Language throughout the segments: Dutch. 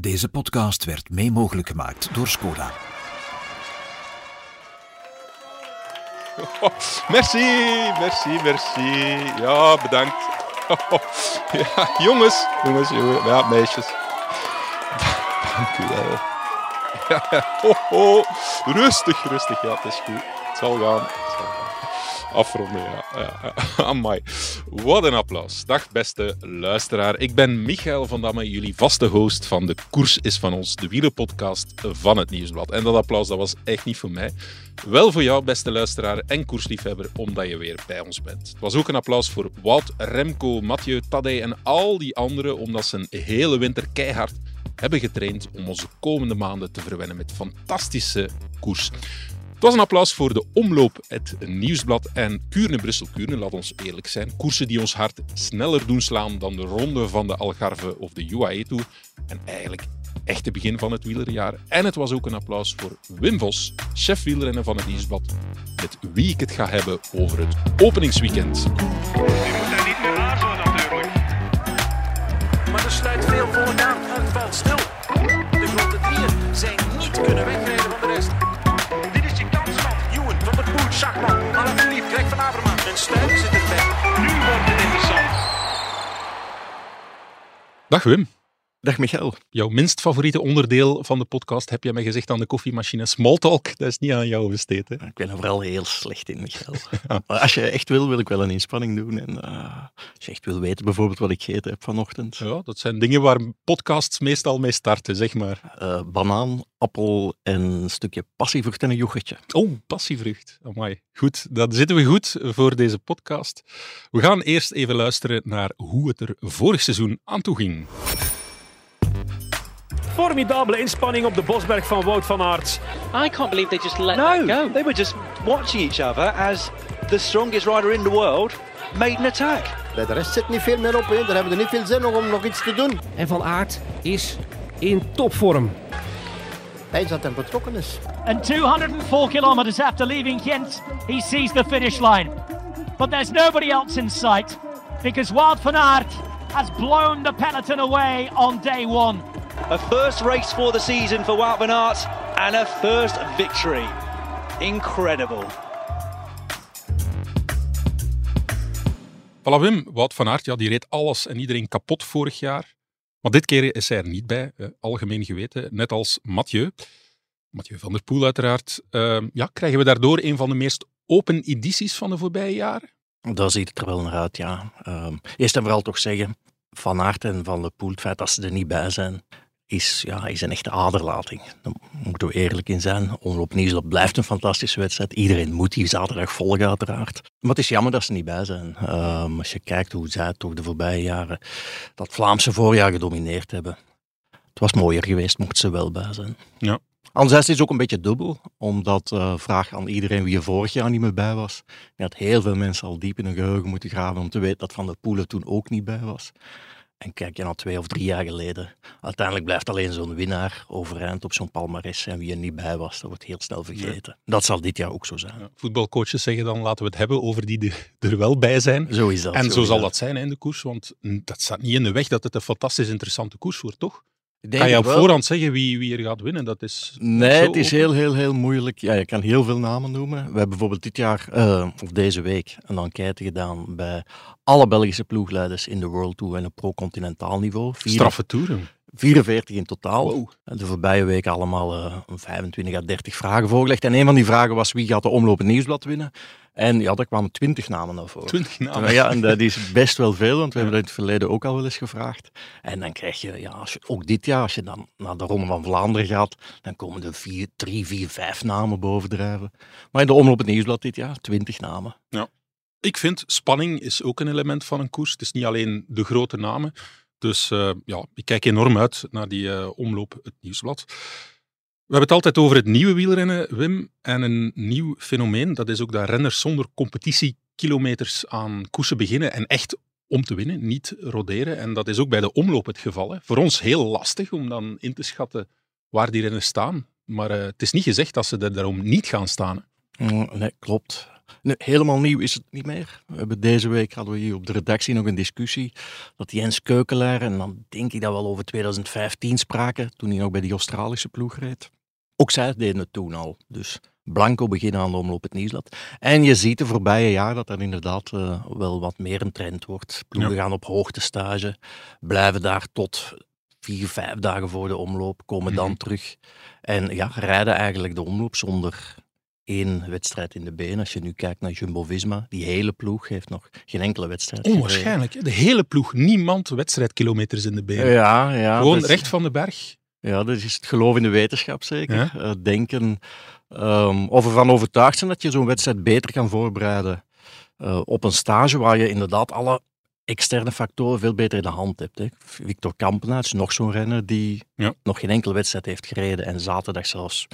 Deze podcast werd mee mogelijk gemaakt door Skoda. merci, merci, merci. Ja, bedankt. ja, jongens, jongens, jongens, ja, meisjes. Dank u wel. Rustig, rustig. Ja, het is goed. Het zal gaan. Afronden, ja. Amai. Wat een applaus. Dag, beste luisteraar. Ik ben Michael van Damme, jullie vaste host van De Koers is van ons, de wielerpodcast van het Nieuwsblad. En dat applaus dat was echt niet voor mij. Wel voor jou, beste luisteraar en koersliefhebber, omdat je weer bij ons bent. Het was ook een applaus voor Wout, Remco, Mathieu, Tadej en al die anderen, omdat ze een hele winter keihard hebben getraind om onze komende maanden te verwennen met fantastische koers. Het was een applaus voor de omloop, het nieuwsblad en. Kuurne, laat ons eerlijk zijn. Koersen die ons hart sneller doen slaan dan de ronde van de Algarve of de UAE Tour. En eigenlijk echt het begin van het wielerjaar. En het was ook een applaus voor Wim Vos, chef wielrennen van het nieuwsblad, met wie ik het ga hebben over het openingsweekend. Je moet daar niet meer aarzelen natuurlijk. Maar er sluit veel vooraan. Het valt stil. De grote drieën zijn niet kunnen wegrijden Der Poel, Schachman, Alaphilippe, Greg van Avermaat en Stuy zit erbij. Nu wordt het interessant. Dag Wim. Dag Michael. Jouw minst favoriete onderdeel van de podcast heb je mij gezegd aan de koffiemachine. Smalltalk, dat is niet aan jou besteed. Hè? Ik ben er vooral heel slecht in, Michael. Maar als je echt wil, wil ik wel een inspanning doen. En eh, als je echt wil weten bijvoorbeeld wat ik gegeten heb vanochtend. Ja, dat zijn dingen waar podcasts meestal mee starten, zeg maar. Eh, banaan, appel en een stukje passievrucht en een yoghurtje. Oh, passievrucht. Amai. Goed, dan zitten we goed voor deze podcast. We gaan eerst even luisteren naar hoe het er vorig seizoen aan toe ging. Formidabele inspanning op de Bosberg van Wout van Aert. I can't believe they just let that No, go. they were just watching each other as the strongest rider in the world made an attack. Bij de rest zit niet veel meer op. Hè. Daar hebben we niet veel zin om nog iets te doen. En Van Aert is in topvorm. Hij is dat er betrokken is. And 204 kilometers after leaving Ghent, he sees the finish line. But there's nobody else in sight because Wout van Aert has blown the peloton away on day one. A first race for the season for Wout van Aert and a first victory. Incredible. Voilà, Wim, Wout van Aert, ja, die reed alles en iedereen kapot vorig jaar. Maar dit keer is hij er niet bij, eh, algemeen geweten, net als Mathieu. Mathieu van der Poel uiteraard. Eh, ja, krijgen we daardoor een van de meest open edities van de voorbije jaren? Daar ziet het er wel naar uit, ja. Ehm, eerst en vooral toch zeggen, Van Aert en Van der Poel, het feit dat ze er niet bij zijn, is, ja, is een echte aderlating. Daar moeten we eerlijk in zijn. Omloop Nieuwsblad blijft een fantastische wedstrijd. Iedereen moet die zaterdag volgen, uiteraard. Maar het is jammer dat ze niet bij zijn. Ehm, als je kijkt hoe zij toch de voorbije jaren dat Vlaamse voorjaar gedomineerd hebben. Het was mooier geweest, mocht ze wel bij zijn. Ja. Anderzijds is het ook een beetje dubbel, omdat uh, vraag aan iedereen wie er vorig jaar niet meer bij was. Je had heel veel mensen al diep in hun geheugen moeten graven om te weten dat Van der Poelen toen ook niet bij was. En kijk je nou twee of drie jaar geleden, uiteindelijk blijft alleen zo'n winnaar overeind op zo'n palmares en wie er niet bij was, dat wordt heel snel vergeten. Dat zal dit jaar ook zo zijn. Ja, voetbalcoaches zeggen dan laten we het hebben over die er wel bij zijn. Zo is dat. En zo, zal dat. dat zijn in de koers, want dat staat niet in de weg dat het een fantastisch interessante koers wordt, toch? Denk Kan je op wel. voorhand zeggen wie, wie er gaat winnen? Dat is Nee, het is open. heel, heel, heel moeilijk. Ja, je kan heel veel namen noemen. We hebben bijvoorbeeld dit jaar, eh, of deze week, een enquête gedaan bij alle Belgische ploegleiders in de World Tour en op pro-continentaal niveau. Vier- straffe toeren. 44 in totaal. Wow. De voorbije week allemaal eh, een 25 à 30 vragen voorgelegd. En een van die vragen was wie gaat de omloop in nieuwsblad winnen? En ja, daar kwamen 20 namen naar voren. 20 namen. Ja, en dat is best wel veel, want we hebben dat in het verleden ook al wel eens gevraagd. En dan krijg je, ja, als je, ook dit jaar, als je dan naar de Ronde van Vlaanderen gaat, dan komen er vier, drie, vier, vijf namen bovendrijven. Maar in de omloop het nieuwsblad dit jaar, 20 namen. Ik vind spanning is ook een element van een koers. Het is niet alleen de grote namen. Dus eh, ja, ik kijk enorm uit naar die eh, omloop, het nieuwsblad. We hebben het altijd over het nieuwe wielrennen, Wim. En een nieuw fenomeen, dat is ook dat renners zonder competitiekilometers aan koersen beginnen en echt om te winnen, niet roderen. En dat is ook bij de omloop het geval. Voor ons heel lastig om dan in te schatten waar die renners staan. Maar eh, het is niet gezegd dat ze er daarom niet gaan staan. Mm, Nee, klopt. Nee, helemaal nieuw is het niet meer. We hebben deze week hadden we hier op de redactie nog een discussie dat Jens Keukelaar, en dan denk ik dat we al over 2015 spraken, toen hij nog bij die Australische ploeg reed. Ook zij deden het toen al. Dus blanco beginnen aan de omloop het nieuwsblad. En je ziet de voorbije jaar dat dat inderdaad uh, wel wat meer een trend wordt. Ploegen ja. gaan op hoogtestage, blijven daar tot vier, vijf dagen voor de omloop, komen dan mm-hmm. terug. En ja, rijden eigenlijk de omloop zonder één wedstrijd in de been. Als je nu kijkt naar Jumbo-Visma, die hele ploeg heeft nog geen enkele wedstrijd. Onwaarschijnlijk. Gereden. De hele ploeg, niemand wedstrijdkilometers in de benen. Ja, ja. Gewoon dus, recht van de berg. Ja, dat is het geloof in de wetenschap zeker. Ja? Uh, denken, um, of ervan overtuigd zijn dat je zo'n wedstrijd beter kan voorbereiden uh, op een stage waar je inderdaad alle externe factoren veel beter in de hand hebt. Hè. Victor Kampenaerts, nog zo'n renner die ja. nog geen enkele wedstrijd heeft gereden en zaterdag zelfs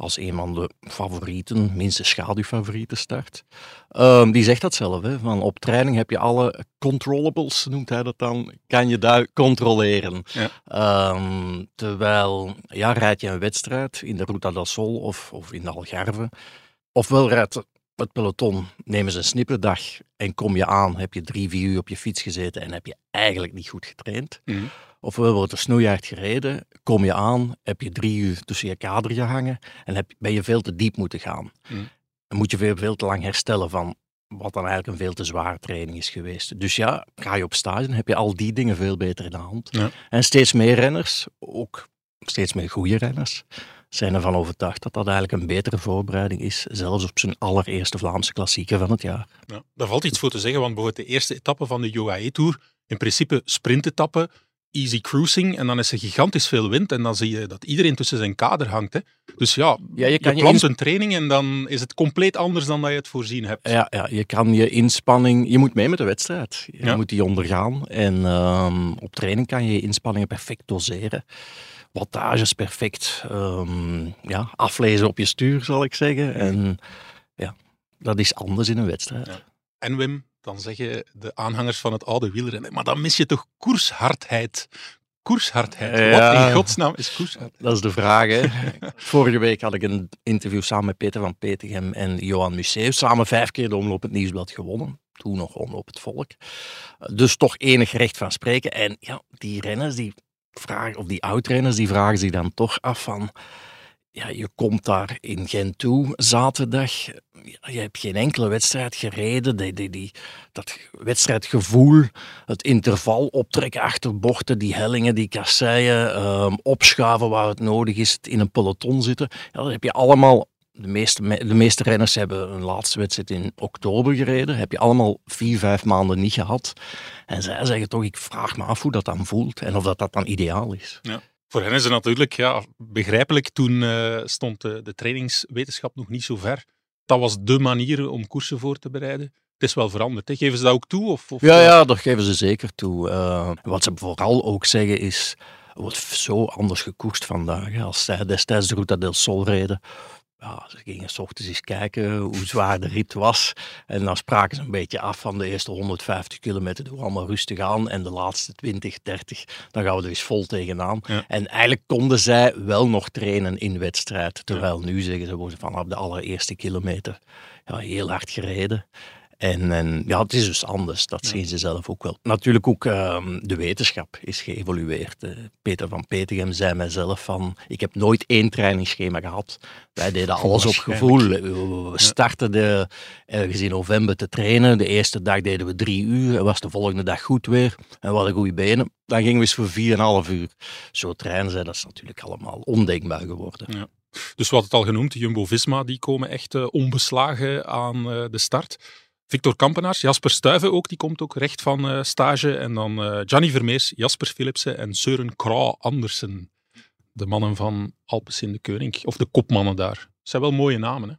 als een van de favorieten, minstens schaduwfavorieten start. Um, die zegt dat zelf, hè, van op training heb je alle controllables, noemt hij dat dan, kan je daar controleren. Ja. Um, terwijl, ja, rijd je een wedstrijd in de Ruta del Sol of, of in de Algarve, ofwel rijdt het peloton, nemen ze een snipperdag en kom je aan, heb je drie, vier uur op je fiets gezeten en heb je eigenlijk niet goed getraind. Mm. Ofwel wordt er snoeihard gereden, kom je aan, heb je drie uur tussen je kader gehangen en heb, ben je veel te diep moeten gaan. Mm. Dan moet je veel, veel te lang herstellen van wat dan eigenlijk een veel te zware training is geweest. Dus ja, ga je op stage, dan heb je al die dingen veel beter in de hand. Ja. En steeds meer renners, ook steeds meer goede renners, zijn ervan overtuigd dat dat eigenlijk een betere voorbereiding is, zelfs op zijn allereerste Vlaamse klassieker van het jaar. Ja, daar valt iets voor te zeggen, want bijvoorbeeld de eerste etappe van de UAE Tour, in principe sprintetappe, easy cruising en dan is er gigantisch veel wind en dan zie je dat iedereen tussen zijn kader hangt. Hè. Dus ja, ja je, kan je plant je een training en dan is het compleet anders dan dat je het voorzien hebt. Ja, ja je kan je inspanning, je moet mee met de wedstrijd. Je ja. moet die ondergaan en um, op training kan je je inspanningen perfect doseren wattages perfect um, ja, aflezen op je stuur, zal ik zeggen. En ja, dat is anders in een wedstrijd. Ja. En Wim, dan zeggen de aanhangers van het oude wielrennen, maar dan mis je toch koershardheid. Koershardheid. Ja, Wat in godsnaam is koershardheid? Dat is de vraag. Hè. Vorige week had ik een interview samen met Peter van Petegem en Johan Museeuw. Samen vijf keer de Omloop het Nieuwsblad gewonnen. Toen nog Omloop het Volk. Dus toch enig recht van spreken. En ja, die renners die vragen, of die oudtrainers, die vragen zich dan toch af van, ja, je komt daar in Gent toe zaterdag, je hebt geen enkele wedstrijd gereden, die, die, die, dat wedstrijdgevoel, het interval optrekken achter bochten, die hellingen, die kasseien, um, opschuiven waar het nodig is, in een peloton zitten, ja, dat heb je allemaal de meeste, de meeste renners hebben een laatste wedstrijd in oktober gereden. Heb je allemaal vier, vijf maanden niet gehad. En zij zeggen toch, ik vraag me af hoe dat dan voelt en of dat, dat dan ideaal is. Ja. Voor hen is het natuurlijk ja, begrijpelijk. Toen uh, stond de, de, trainingswetenschap nog niet zo ver. Dat was de manier om koersen voor te bereiden. Het is wel veranderd. Hè? Geven ze dat ook toe? Of, of ja, ja, dat geven ze zeker toe. Uh, wat ze vooral ook zeggen is, er wordt zo anders gekoerst vandaag. Als zij destijds de Ruta del Sol reden, ja, ze gingen s ochtends eens kijken hoe zwaar de rit was. En dan spraken ze een beetje af van de eerste 150 kilometer doen we allemaal rustig aan. En de laatste 20, 30, dan gaan we er eens vol tegenaan. En eigenlijk konden zij wel nog trainen in wedstrijd. Terwijl nu zeggen ze vanaf de allereerste kilometer ja, heel hard gereden. En, en, ja, het is dus anders, dat zien ze zelf ook wel. Natuurlijk ook uh, de wetenschap is geëvolueerd. Uh, Peter van Petegem zei mijzelf van, ik heb nooit één trainingsschema gehad. Wij deden alles op gevoel. We starten de, ergens in november te trainen. De eerste dag deden we drie uur. En was de volgende dag goed weer. En we hadden goede benen. Dan gingen we eens voor vier en een half uur. Zo trainen zij, dat is natuurlijk allemaal ondenkbaar geworden. Ja. Dus wat het al genoemd, Jumbo-Visma, die komen echt uh, onbeslagen aan de start. Victor Kampenaars, Jasper Stuyven ook, die komt ook recht van uh, stage. En dan uh, Gianni Vermeers, Jasper Philipsen en Søren Krauw Andersen. De mannen van Alpecin de Keuring, of de kopmannen daar. Dat zijn wel mooie namen, hè?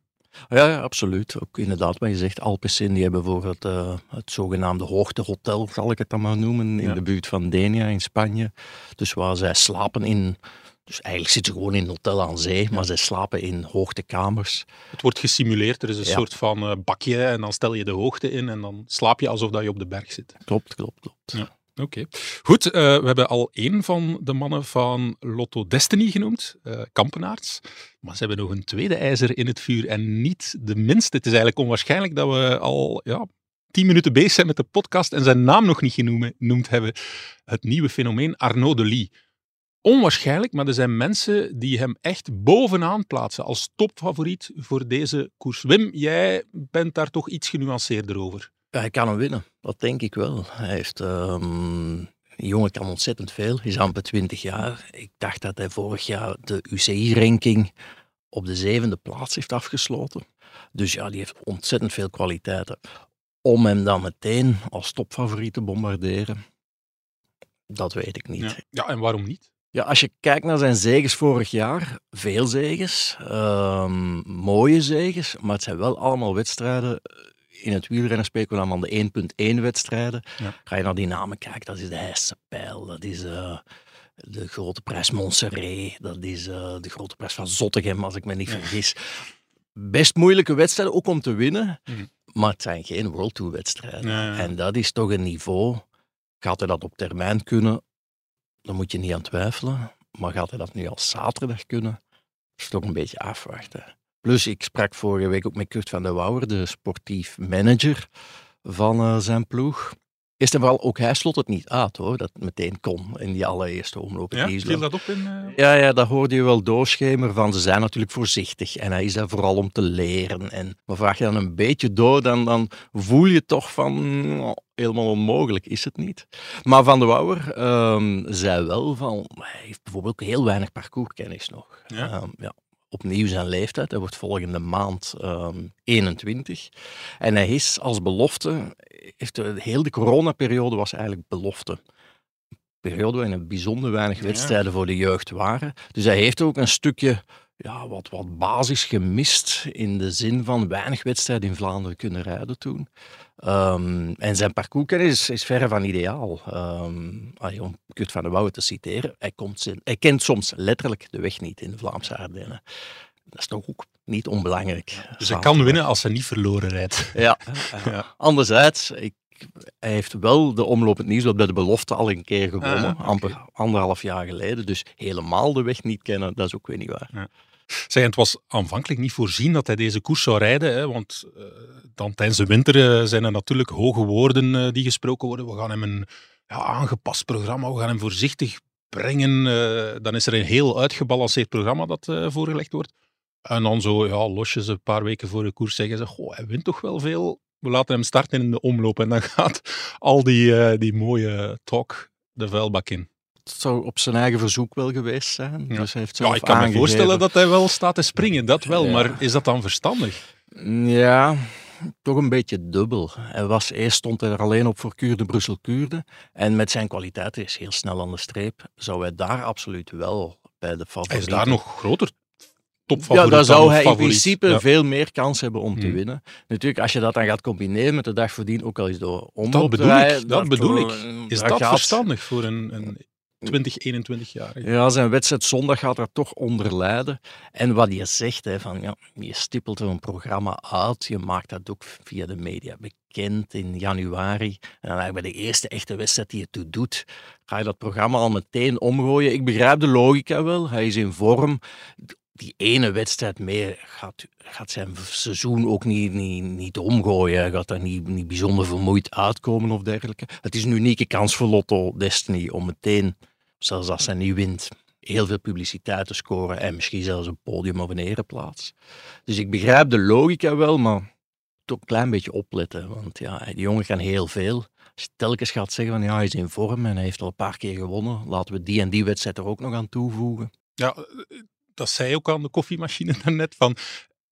Ja, ja, absoluut. Ook inderdaad, wat je zegt, Alpecin, die hebben bijvoorbeeld uh, het zogenaamde hoogtehotel, zal ik het dan maar noemen, in ja. de buurt van Denia in Spanje. Dus waar zij slapen in dus eigenlijk zitten ze gewoon in een hotel aan zee, maar ze slapen in hoogtekamers. Het wordt gesimuleerd, er is een soort van uh, bakje en dan stel je de hoogte in en dan slaap je alsof dat je op de berg zit. Klopt, klopt, klopt. Ja. Oké. Goed, uh, we hebben al één van de mannen van Lotto Destiny genoemd, uh, Kampenaerts. Maar ze hebben nog een tweede ijzer in het vuur en niet de minste. Het is eigenlijk onwaarschijnlijk dat we al ja, tien minuten bezig zijn met de podcast en zijn naam nog niet genoemd hebben. Het nieuwe fenomeen Arnaud Delis onwaarschijnlijk, maar er zijn mensen die hem echt bovenaan plaatsen als topfavoriet voor deze koers. Wim, jij bent daar toch iets genuanceerder over. Ja, hij kan hem winnen, dat denk ik wel. Hij heeft, um, die jongen kan ontzettend veel, hij is amper 20 jaar. Ik dacht dat hij vorig jaar de UCI-ranking op de zevende plaats heeft afgesloten. Dus ja, die heeft ontzettend veel kwaliteiten. Om hem dan meteen als topfavoriet te bombarderen, dat weet ik niet. Ja, ja en waarom niet? Ja, als je kijkt naar zijn zegens vorig jaar, veel zegens, um, mooie zegens, maar het zijn wel allemaal wedstrijden. eh, In het wielrennen spreken we dan van de 1.1 wedstrijden. Ja. Ga je naar die namen kijken, dat is de Heisse Pijl, dat is uh, de Grote Prijs Montserrat, dat is uh, de Grote Prijs van Zottegem, als ik me niet Ja. vergis. Best moeilijke wedstrijden, ook om te winnen, Mhm. maar het zijn geen World Tour wedstrijden. Ja. En dat is toch een niveau. Gaat hij dat op termijn kunnen? Dan moet je niet aan twijfelen. Maar gaat hij dat nu als zaterdag kunnen? Dat is toch een beetje afwachten. Plus, ik sprak vorige week ook met Kurt van der Wouwer, de sportief manager van eh, zijn ploeg. Eerst en vooral, ook hij slot het niet uit hoor, dat het meteen kon in die allereerste omloop. Ja, viel dat op in... eh, Ja, ja, dat hoorde je wel doorschemeren van. Ze zijn natuurlijk voorzichtig en hij is daar vooral om te leren. En, maar vraag je dan een beetje door, dan, dan voel je toch van helemaal onmogelijk is het niet. Maar Van de Wouwer ehm, zei wel van, hij heeft bijvoorbeeld heel weinig parcourskennis nog. Ja. Ehm, ja. Opnieuw zijn leeftijd, hij wordt volgende maand ehm, 21. En hij is als belofte, heeft de, heel de coronaperiode was eigenlijk belofte periode waarin er bijzonder weinig Ja. wedstrijden voor de jeugd waren. Dus hij heeft ook een stukje ja, wat, wat basis gemist in de zin van weinig wedstrijden in Vlaanderen kunnen rijden toen. Ehm, en zijn parcourskennis is, is verre van ideaal. Ehm, allee, om Kurt van der Wouwen te citeren, hij, komt hij kent soms letterlijk de weg niet in de Vlaamse Ardennen. Dat is toch ook niet onbelangrijk. Dus hij kan winnen als hij niet verloren rijdt. Ja. Ja. Anderzijds, ik, hij heeft wel de omloop het nieuws bij de belofte al een keer gewonnen, Ah, amper anderhalf jaar geleden. Dus helemaal de weg niet kennen, dat is ook weer niet waar. Zeg, het was aanvankelijk niet voorzien dat hij deze koers zou rijden, hè, want eh, dan tijdens de winter eh, zijn er natuurlijk hoge woorden eh, die gesproken worden. We gaan hem een ja, aangepast programma, we gaan hem voorzichtig brengen. dan is er een heel uitgebalanceerd programma dat voorgelegd wordt. En dan zo ja, losjes een paar weken voor de koers zeggen ze, goh, hij wint toch wel veel. We laten hem starten in de omloop en dan gaat al die, die mooie talk de vuilbak in. Zou op zijn eigen verzoek wel geweest zijn. Ja. Dus hij heeft Ja, ik kan me voorstellen dat hij wel staat te springen, dat wel. Ja. Maar is dat dan verstandig? Ja, toch een beetje dubbel. Hij was, eerst stond hij er alleen op voor Kuurde, Brussel, Kuurde. En met zijn kwaliteiten is heel snel aan de streep. Zou hij daar absoluut wel bij de favorieten... Hij is daar nog groter Ja, dan zou hij in principe Ja. veel meer kans hebben om te Hmm. winnen. Natuurlijk, als je dat dan gaat combineren met de dag voordien, ook al is door omloop Dat bedoel ik. Dat bedoel ik. Is daar dat gaat- verstandig voor een, een 20, 21-jarige? Ja, zijn wedstrijd zondag gaat er toch onder lijden. En wat je zegt, hè, van, ja, je stippelt er een programma uit, je maakt dat ook via de media bekend in januari. En dan eigenlijk bij de eerste echte wedstrijd die je toe doet, ga je dat programma al meteen omgooien. Ik begrijp de logica wel, hij is in vorm. Die ene wedstrijd meer gaat, gaat zijn seizoen ook niet, niet, niet omgooien. Hij gaat daar niet, niet bijzonder vermoeid uitkomen of dergelijke. Het is een unieke kans voor Lotto Destiny om meteen zelfs als hij niet wint, heel veel publiciteit te scoren en misschien zelfs een podium of een ereplaats. Dus ik begrijp de logica wel, maar toch een klein beetje opletten. Want ja, die jongen kan heel veel. Als je telkens gaat zeggen van ja, hij is in vorm en hij heeft al een paar keer gewonnen, laten we die en die wedstrijd er ook nog aan toevoegen. Ja, eh, dat zei ook aan de koffiemachine daarnet. Van,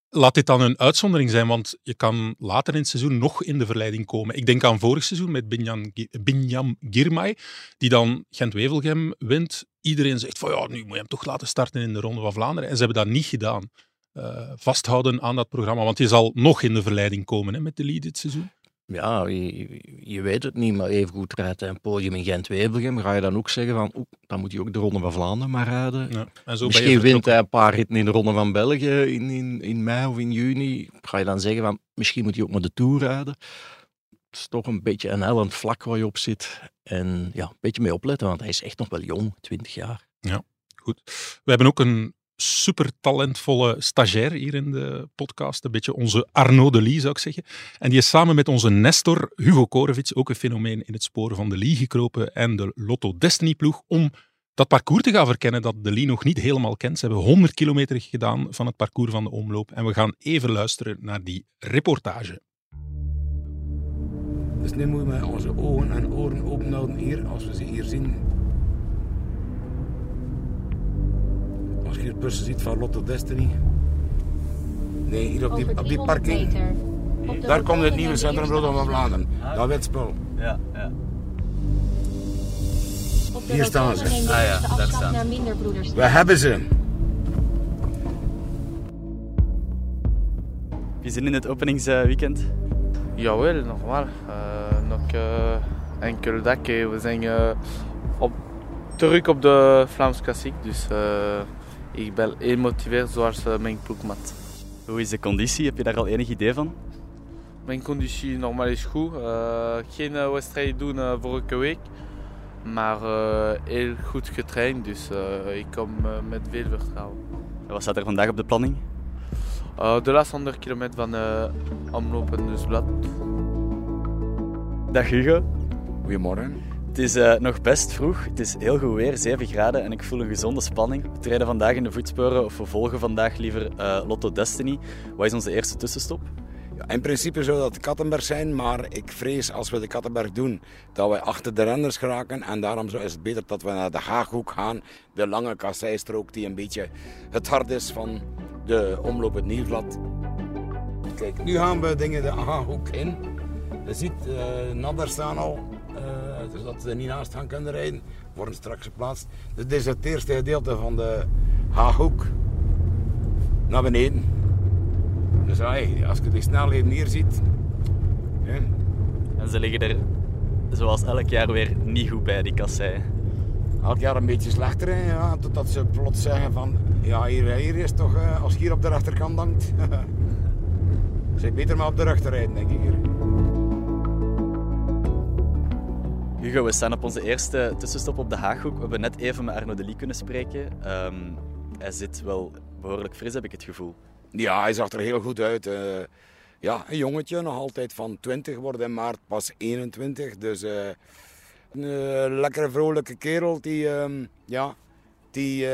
laat dit dan een uitzondering zijn, want je kan later in het seizoen nog in de verleiding komen. Ik denk aan vorig seizoen met Binjam, Gi- Binyam Girmay, die dan Gent-Wevelgem wint. Iedereen zegt van ja, nu moet je hem toch laten starten in de Ronde van Vlaanderen. En ze hebben dat niet gedaan. Eh, vasthouden aan dat programma, want je zal nog in de verleiding komen hè, met de lead dit seizoen. Ja, je, je weet het niet, maar even goed rijdt een podium in Gent-Wevelgem, ga je dan ook zeggen van, oeh, dan moet hij ook de Ronde van Vlaanderen maar rijden. Ja, en zo ben je Misschien wint hij een paar ritten in de Ronde van België in, in, in mei of in juni. Ga je dan zeggen van misschien moet hij ook maar de Tour rijden. Het is toch een beetje een hellend vlak waar je op zit. En ja, een beetje mee opletten, want hij is echt nog wel jong, 20 jaar. Ja, goed. We hebben ook een super talentvolle stagiair hier in de podcast. Een beetje onze Arnaud de Lee, zou ik zeggen. En die is samen met onze Nestor, Hugo Korevits, ook een fenomeen in het sporen van de Lee gekropen en de Lotto Destiny ploeg, om dat parcours te gaan verkennen dat de Lee nog niet helemaal kent. Ze hebben 100 kilometer gedaan van het parcours van de omloop. En we gaan even luisteren naar die reportage. Dus nu moeten we onze ogen en oren open houden hier, als we ze hier zien. Als je hier bussen ziet van Lotto Destiny. Nee, hier op die, op die parking. Daar komt het nieuwe Centrum Rotterdam van Vlaanderen. Dat witspul. Ja, ja. Hier staan ze. Ah ja, daar staan ze. We hebben ze. Je zin in het openingsweekend? Jawel, normaal. Uh, nog uh, enkel dag. We zijn uh, op, terug op de Vlaams Klassiek. Dus ik ben heel gemotiveerd zoals mijn ploegmat. Hoe is de conditie? Heb je daar al enig idee van? Mijn conditie normaal is goed. geen wedstrijd doen vorige week. Maar heel goed getraind. Dus ik kom met veel vertrouwen. Wat staat er vandaag op de planning? Uh, de laatste 100 kilometer van uh, Omloop en Nieuwsblad. Dag Hugo. Goedemorgen. Het is uh, nog best vroeg. Het is heel goed weer, 7 graden en ik voel een gezonde spanning. We treden vandaag in de voetsporen of we volgen vandaag liever Lotto Destiny. Wat is onze eerste tussenstop? Ja, in principe zou dat Kattenberg zijn, maar ik vrees als we de Kattenberg doen dat wij achter de renners geraken. En daarom is het beter dat we naar de Haaghoek gaan. De lange kasseistrook die een beetje het hart is van de omloop het Nieuwsblad. Kijk, nu gaan we dingen de Haaghoek in. Je ziet uh, Nadder staan al, dus dat ze er niet naast gaan kunnen rijden. Worden straks geplaatst. Dus dit is het eerste gedeelte van de Haaghoek naar beneden. Dus hey, als je die snelheden hier ziet. Ja. En ze liggen er zoals elk jaar weer niet goed bij, die kassei. Elk jaar een beetje slechter, hè, ja, totdat ze plots zeggen van ja, hier, hier is toch, uh, als je hier op de rechterkant dankt. Zeg beter maar op de rechter rijden, denk ik hier. Hugo, we staan op onze eerste tussenstop op de Haaghoek. We hebben net even met Arno de Lee kunnen spreken. Um, hij zit wel behoorlijk fris, heb ik het gevoel. Ja, hij zag er heel goed uit. Uh, ja, een jongetje, nog altijd van 20, wordt in maart pas 21. Dus uh, een uh, lekkere, vrolijke kerel die, uh, ja, die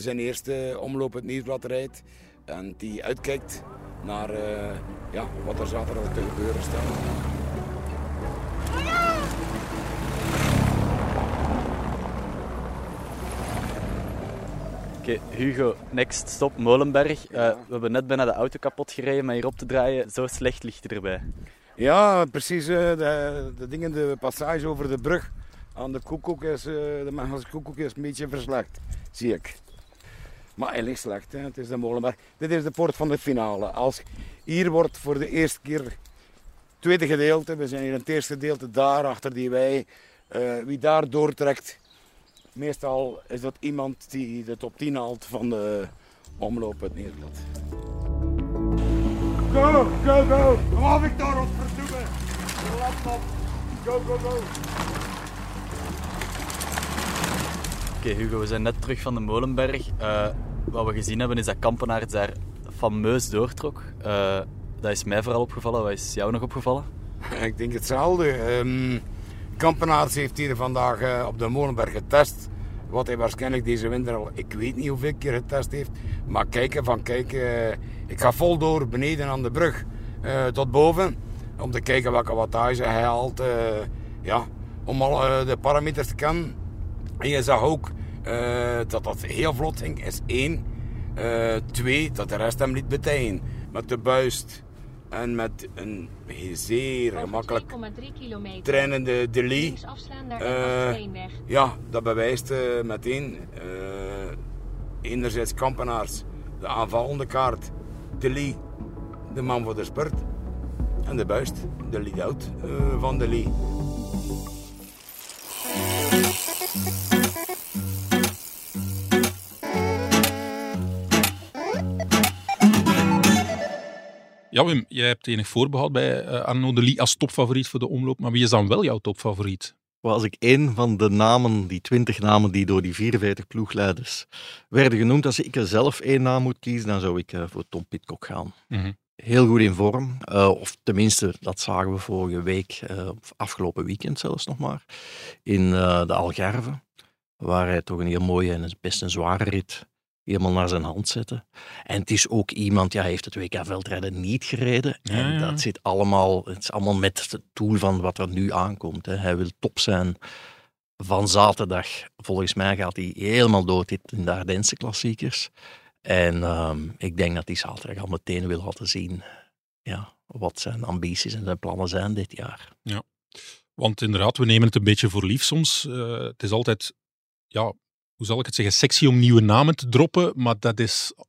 zijn eerste omloop het nieuwsblad rijdt. En die uitkijkt naar ja, wat er zaterdag te gebeuren staat. Oké, okay, Hugo, next stop Molenberg. Uh, we hebben net bijna de auto kapot gereden, maar hier op te draaien, zo slecht ligt het erbij. Ja, precies. Uh, de, de dingen, de passage over de brug aan de koekoek is, uh, de Mechelse koekoek is een beetje verslecht, zie ik. Maar hij ligt slecht, hè. het is de Molenberg. Dit is de poort van de finale. Als hier wordt voor de eerste keer tweede gedeelte, we zijn hier in het eerste gedeelte daar achter die wei. wie daar doortrekt, Meestal is dat iemand die de top 10 haalt van de omloop uit Nederland. Go, go, go! Kom af, Victor, ons verdoemen! Laptop! Go, go, go! Oké okay, Hugo, we zijn net terug van de Molenberg. Uh, wat we gezien hebben is dat Kampenaerts daar fameus doortrok. Uh, dat is mij vooral opgevallen. Wat is jou nog opgevallen? Ik denk hetzelfde. Um, Kampenaerts heeft hier vandaag uh, op de Molenberg getest. Wat hij waarschijnlijk deze winter al, ik weet niet hoeveel keer getest heeft. Maar kijken van kijk, uh, ik ga vol door beneden aan de brug uh, tot boven. Om te kijken welke wattage hij haalt. Ja, om al de parameters te kennen. En je zag ook dat dat heel vlot ging, is één. twee, dat de rest hem niet betijen. Met de buist en met een zeer gemakkelijk trainende Deli. Uh, ja, dat bewijst uh, meteen uh, enerzijds Kampenaars, de aanvallende kaart, Deli, de man voor de spurt. En de buist, de lead-out van Deli. Ja, Wim, jij hebt enig voorbehoud bij uh, Arnaud de Lee als topfavoriet voor de omloop. Maar wie is dan wel jouw topfavoriet? Wel, als ik één van de namen, die twintig namen die door die 44 ploegleiders werden genoemd, als ik er zelf één naam moet kiezen, dan zou ik uh, voor Tom Pitcock gaan. Mhm. Heel goed in vorm, uh, of tenminste, dat zagen we vorige week, of afgelopen weekend zelfs nog maar, in de Algarve, waar hij toch een heel mooie en best een zware rit helemaal naar zijn hand zette. En het is ook iemand, ja, hij heeft het WK veldrijden niet gereden. Ja, en ja. dat zit allemaal, het is allemaal met het doel van wat er nu aankomt. Hè. Hij wil top zijn van zaterdag. Volgens mij gaat hij helemaal door dit in de Ardense klassiekers. En ehm, ik denk dat hij zaterdag al meteen wil laten zien ja, wat zijn ambities en zijn plannen zijn dit jaar. Ja, want inderdaad, we nemen het een beetje voor lief soms. Uh, het is altijd, ja, hoe zal ik het zeggen, sexy om nieuwe namen te droppen, maar dat is, ik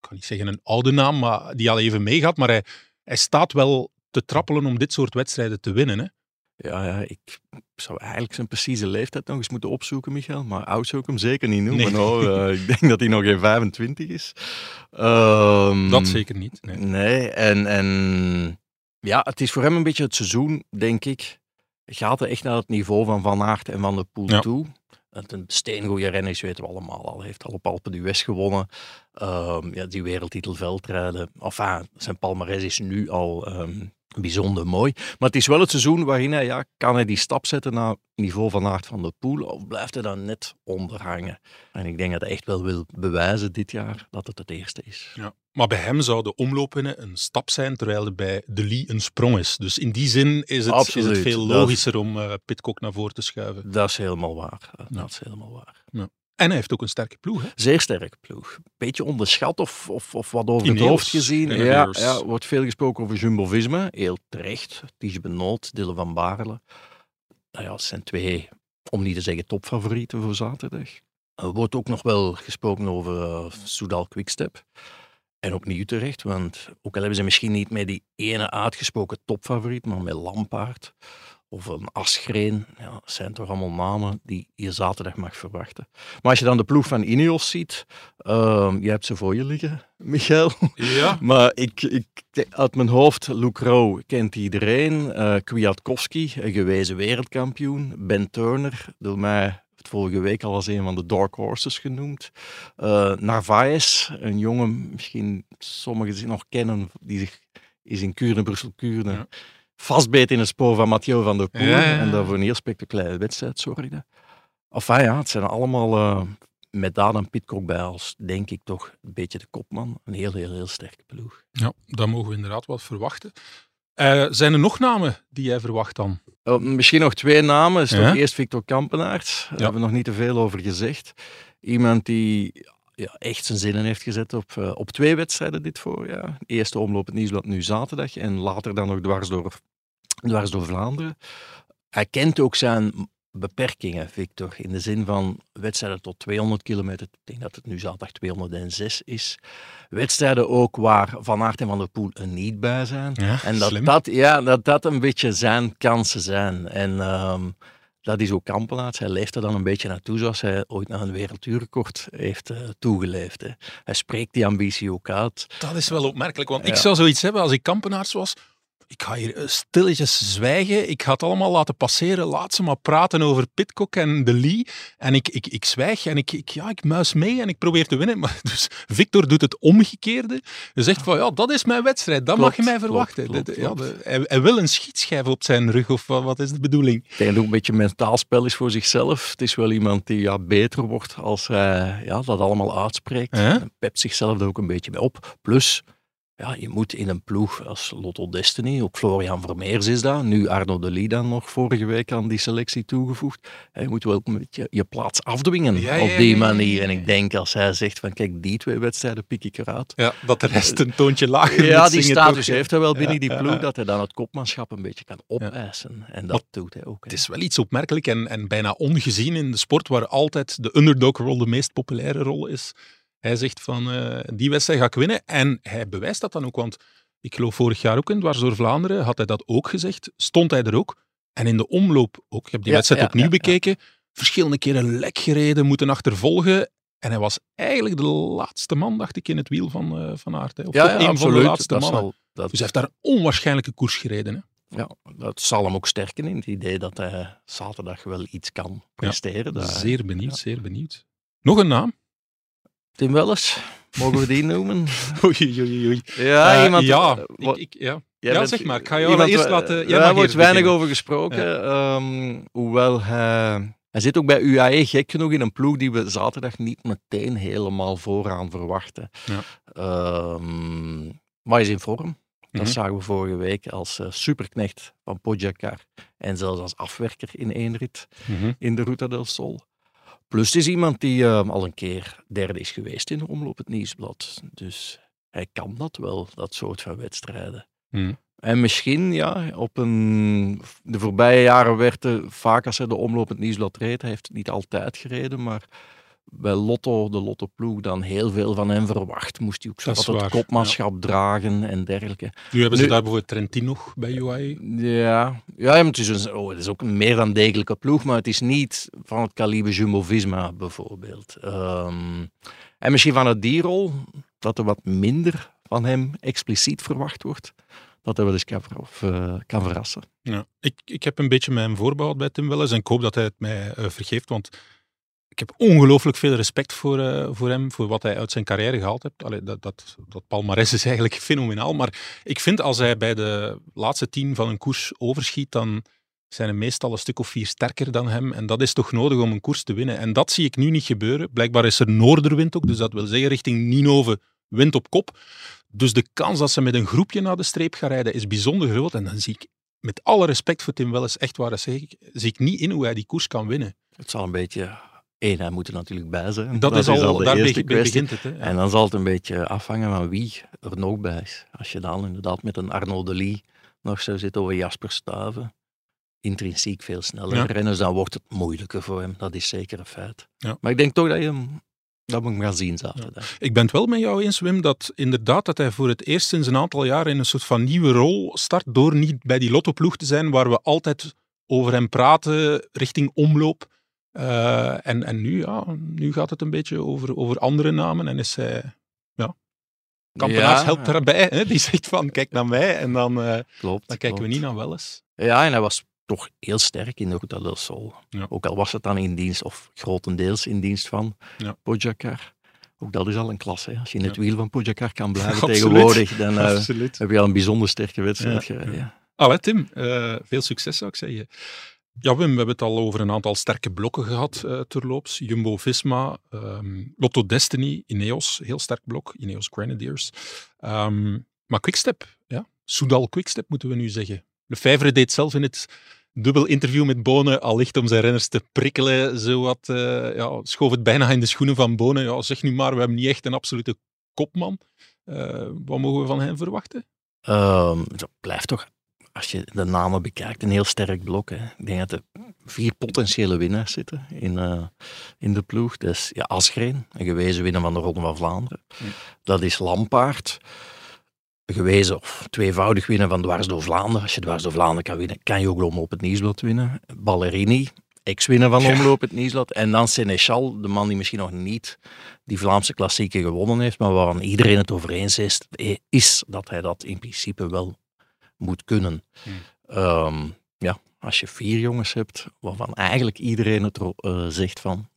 kan niet zeggen een oude naam, maar die al even meegaat, maar hij, hij staat wel te trappelen om dit soort wedstrijden te winnen. Hè? Ja, ja, ik zou eigenlijk zijn precieze leeftijd nog eens moeten opzoeken, Michael. Maar oud zou ik hem zeker niet noemen. Nee. Uh, ik denk dat hij nog geen 25 is. Um, dat zeker niet. Nee, nee en, en ja, het is voor hem een beetje het seizoen, denk ik. Gaat er echt naar het niveau van Van Aert en Van der Poel Ja. toe. Een steengoeie renner is, weten we allemaal al. Hij heeft al op Alpe d'Huez gewonnen. Um, ja, die wereldtitel veldrijden. Enfin, zijn palmarès is nu al um, bijzonder mooi. Maar het is wel het seizoen waarin hij, ja, kan hij die stap zetten naar het niveau van Aert van der Poel of blijft hij dan net onder hangen? En ik denk dat hij echt wel wil bewijzen dit jaar dat het het eerste is. Ja. Maar bij hem zou de omloop winnen een stap zijn, terwijl er bij De Lee een sprong is. Dus in die zin is het, Absoluut. is het veel logischer om uh, Pitcock naar voren te schuiven. Dat is helemaal waar. Ja. Dat is helemaal waar. Ja. En hij heeft ook een sterke ploeg. Hè? Zeer sterke ploeg. Beetje onderschat of, of, of wat over het Ineos. hoofd gezien. Ja, ja, wordt veel gesproken over Jumbo-Visma. Heel terecht. Tige Benoot, Dille van Baarle. Nou ja, het zijn twee, om niet te zeggen topfavorieten voor zaterdag. Er wordt ook nog wel gesproken over uh, Soudal Quickstep. En opnieuw terecht, want ook al hebben ze misschien niet met die ene uitgesproken topfavoriet, maar met Lampaard of een Asgreen, ja, dat zijn toch allemaal namen die je zaterdag mag verwachten. Maar als je dan de ploeg van Ineos ziet, uh, je hebt ze voor je liggen, Michael. Ja. maar ik, ik, uit mijn hoofd, Luke Rowe kent iedereen, uh, Kwiatkowski, een gewezen wereldkampioen, Ben Turner, door mij vorige week al als een van de Dark Horses genoemd. Uh, Narvaez, een jongen, misschien sommigen nog kennen, die zich is in Kuurne, Brussel-Kuurne, ja. Vastbeet in het spoor van Mathieu van der Poel Ja, ja, ja. en daarvoor een heel spectaculaire wedstrijd zorgde. Enfin ja, het zijn allemaal uh, met daar dan Pitcock bij als, denk ik toch, een beetje de kopman. Een heel, heel, heel sterke ploeg. Ja, daar mogen we inderdaad wat verwachten. Uh, zijn er nog namen die jij verwacht dan? Uh, misschien nog twee namen. Is Ja? toch eerst Victor Kampenaert. Daar hebben we nog niet te veel over gezegd. Iemand die ja, echt zijn zinnen heeft gezet op, uh, op twee wedstrijden dit voorjaar. Eerste omloop het Nieuwsblad nu zaterdag en later dan nog dwars door, dwars door Vlaanderen. Hij kent ook zijn beperkingen, Victor, in de zin van wedstrijden tot 200 kilometer. Ik denk dat het nu zaterdag 206 is. Wedstrijden ook waar Van Aert en Van der Poel er niet bij zijn. Ja, en dat slim. dat, ja, dat dat een beetje zijn kansen zijn. En um, dat is ook Kampenaerts. Hij leeft er dan een beetje naartoe zoals hij ooit naar een werelduurrecord heeft uh, toegeleefd. Hè. Hij spreekt die ambitie ook uit. Dat is wel opmerkelijk, want Ja. ik zou zoiets hebben als ik kampenaars was. Ik ga hier eh, stilletjes zwijgen. Ik ga het allemaal laten passeren. Laat ze maar praten over Pitcock en de Lee. En ik, ik, ik zwijg en ik, ik, ja, ik muis mee en ik probeer te winnen. Maar, dus Victor doet het omgekeerde. Hij zegt van, ja, dat is mijn wedstrijd. Dat Klopt, mag je mij verwachten. klopt, klopt, Dit- ja, de- hij, hij wil een schietschijf op zijn rug, of wat, wat is de bedoeling? Het ook een beetje een mentaal spel is voor zichzelf. Het is wel iemand die ja, beter wordt als hij ja, dat allemaal uitspreekt. En pept zichzelf er ook een beetje bij op. Plus, ja, je moet in een ploeg als Lotto Destiny, ook Florian Vermeers is dat, nu Arno de dan nog vorige week aan die selectie toegevoegd. Je moet wel een beetje je plaats afdwingen Ja, op die ja, manier. En ik denk als hij zegt van kijk, die twee wedstrijden pik ik eruit. Ja, dat de rest een toontje lager Ja, die status heeft hij wel binnen die ploeg, dat hij dan het kopmanschap een beetje kan opeisen. En dat doet hij ook. hè. Het is wel iets opmerkelijk en, en bijna ongezien in de sport waar altijd de underdog-rol de meest populaire rol is. Hij zegt van, eh, die wedstrijd ga ik winnen. En hij bewijst dat dan ook, want ik geloof vorig jaar ook in Dwars door Vlaanderen had hij dat ook gezegd. Stond hij er ook. En in de omloop ook. Ik heb die Ja, wedstrijd ja, opnieuw ja, ja. bekeken. Verschillende keren lek gereden, moeten achtervolgen. En hij was eigenlijk de laatste man, dacht ik, in het wiel van, eh van Aert. hè. Of toch een van de laatste dat mannen. zal dat, Dus hij heeft daar een onwaarschijnlijke koers gereden. Hè? ja, dat zal hem ook sterken in het idee dat hij zaterdag wel iets kan presteren. Zeer benieuwd, zeer benieuwd. Nog een naam? Tim Welles, mogen we die noemen? Oei, oei, oei. Ja, Eh, iemand... ja, eh, ik, ik, ja. Jij ja bent zeg maar. Ik ga jou iemand eerst laten... Jij Daar wordt weinig beginnen. over gesproken. ehm, hoewel hij... Hij zit ook bij UAE, gek genoeg, in een ploeg die we zaterdag niet meteen helemaal vooraan verwachten. Ja. Ehm, maar hij is in vorm. Dat Mhm. zagen we vorige week als eh, superknecht van Pogacar. En zelfs als afwerker in één rit Mhm. in de Ruta del Sol. Plus het is iemand die eh, al een keer derde is geweest in de omloop het Nieuwsblad. Dus hij kan dat wel, dat soort van wedstrijden. Mhm. En misschien, ja, op een... De voorbije jaren werd er vaak als hij de omloop het Nieuwsblad reed, hij heeft het niet altijd gereden, maar bij Lotto, de Lotto-ploeg, dan heel veel van hem verwacht. Moest hij ook zo wat het kopmanschap dragen en dergelijke. Nu hebben ze Nu- daar bijvoorbeeld Trentin nog bij UAE. Ja, ja maar het, is een, oh, het is ook een meer dan degelijke ploeg, maar het is niet van het kaliber Jumbo-Visma bijvoorbeeld. Ehm, en misschien van het dierrol, dat er wat minder van hem expliciet verwacht wordt, dat hij wel eens kan, of, eh, kan verrassen. Ja. Ik, ik heb een beetje mijn voorbehoud bij Tim Welles en ik hoop dat hij het mij eh, vergeeft, want ik heb ongelooflijk veel respect voor, eh, voor hem, voor wat hij uit zijn carrière gehaald heeft. Allee, dat, dat, dat palmares is eigenlijk fenomenaal, maar ik vind als hij bij de laatste tien van een koers overschiet, dan zijn er meestal een stuk of vier sterker dan hem. En dat is toch nodig om een koers te winnen. En dat zie ik nu niet gebeuren. Blijkbaar is er noorderwind ook, dus dat wil zeggen richting Ninove wind op kop. Dus de kans dat ze met een groepje naar de streep gaan rijden is bijzonder groot. En dan zie ik, met alle respect voor Tim Welles, echt waar, dat zeg ik, zie ik niet in hoe hij die koers kan winnen. Het zal een beetje... Eén, hij moet er natuurlijk bij zijn. Dat is al- de daar eerste begint- kwestie. begint het, hè, ja. En dan zal het een beetje afhangen van wie er nog bij is. Als je dan inderdaad met een Arnaud de Lee nog zou zitten een Jasper Stuiven, intrinsiek veel sneller Ja. rennen, dus dan wordt het moeilijker voor hem. Dat is zeker een feit. Ja. Maar ik denk toch dat je hem, dat we hem gaan zien zaterdag. Ik ben het wel met jou eens, Wim, dat inderdaad dat hij voor het eerst sinds een aantal jaar in een soort van nieuwe rol start, door niet bij die lottoploeg te zijn waar we altijd over hem praten richting omloop. Eh, en, en nu, ja, nu gaat het een beetje over, over andere namen en is hij... Ja, Kampenaars Ja, helpt daarbij. Hè? Die zegt van, kijk naar mij en dan, eh, Klopt, dan kijken we niet naar Welles. Ja, en hij was toch heel sterk in de Ruta del Sol. Ja. Ook al was het dan in dienst, of grotendeels in dienst van Ja. Pogacar. Ook dat is al een klasse. Hè. Als je in het Ja. wiel van Pogacar kan blijven tegenwoordig, dan eh, heb je al een bijzonder sterke wedstrijd gereden. ja. Allee, Tim, veel succes zou ik zeggen. Ja, Wim, we hebben het al over een aantal sterke blokken gehad eh terloops. Jumbo-Visma, ehm, Lotto Destiny, Ineos, heel sterk blok, Ineos Grenadiers. Ehm, maar Quickstep, ja, Soudal Quickstep moeten we nu zeggen. Lefebvre deed zelf in het dubbel interview met Bonen al licht om zijn renners te prikkelen. Zo wat, eh, ja, schoof het bijna in de schoenen van Bonen. Ja, zeg nu maar, we hebben niet echt een absolute kopman. Eh, wat mogen we van hem verwachten? Ehm, dat blijft toch, als je de namen bekijkt, een heel sterk blok. Hè. Ik denk dat er vier potentiële winnaars zitten in, eh, in de ploeg. Dat is ja, Asgreen, een gewezen winnaar van de Ronde van Vlaanderen. Dat is Lampaard, een gewezen of tweevoudig winnaar van Dwars door Vlaanderen. Als je Dwars door Vlaanderen kan winnen, kan je ook de Omloop het Nieuwsblad winnen. Ballerini, ex-winnaar van de Omloop het Nieuwsblad. En dan Seneschal, de man die misschien nog niet die Vlaamse klassieke gewonnen heeft, maar waarvan iedereen het over eens is, is dat hij dat in principe wel moet kunnen. Ehm, ja, als je vier jongens hebt, waarvan eigenlijk iedereen het eh, zegt van,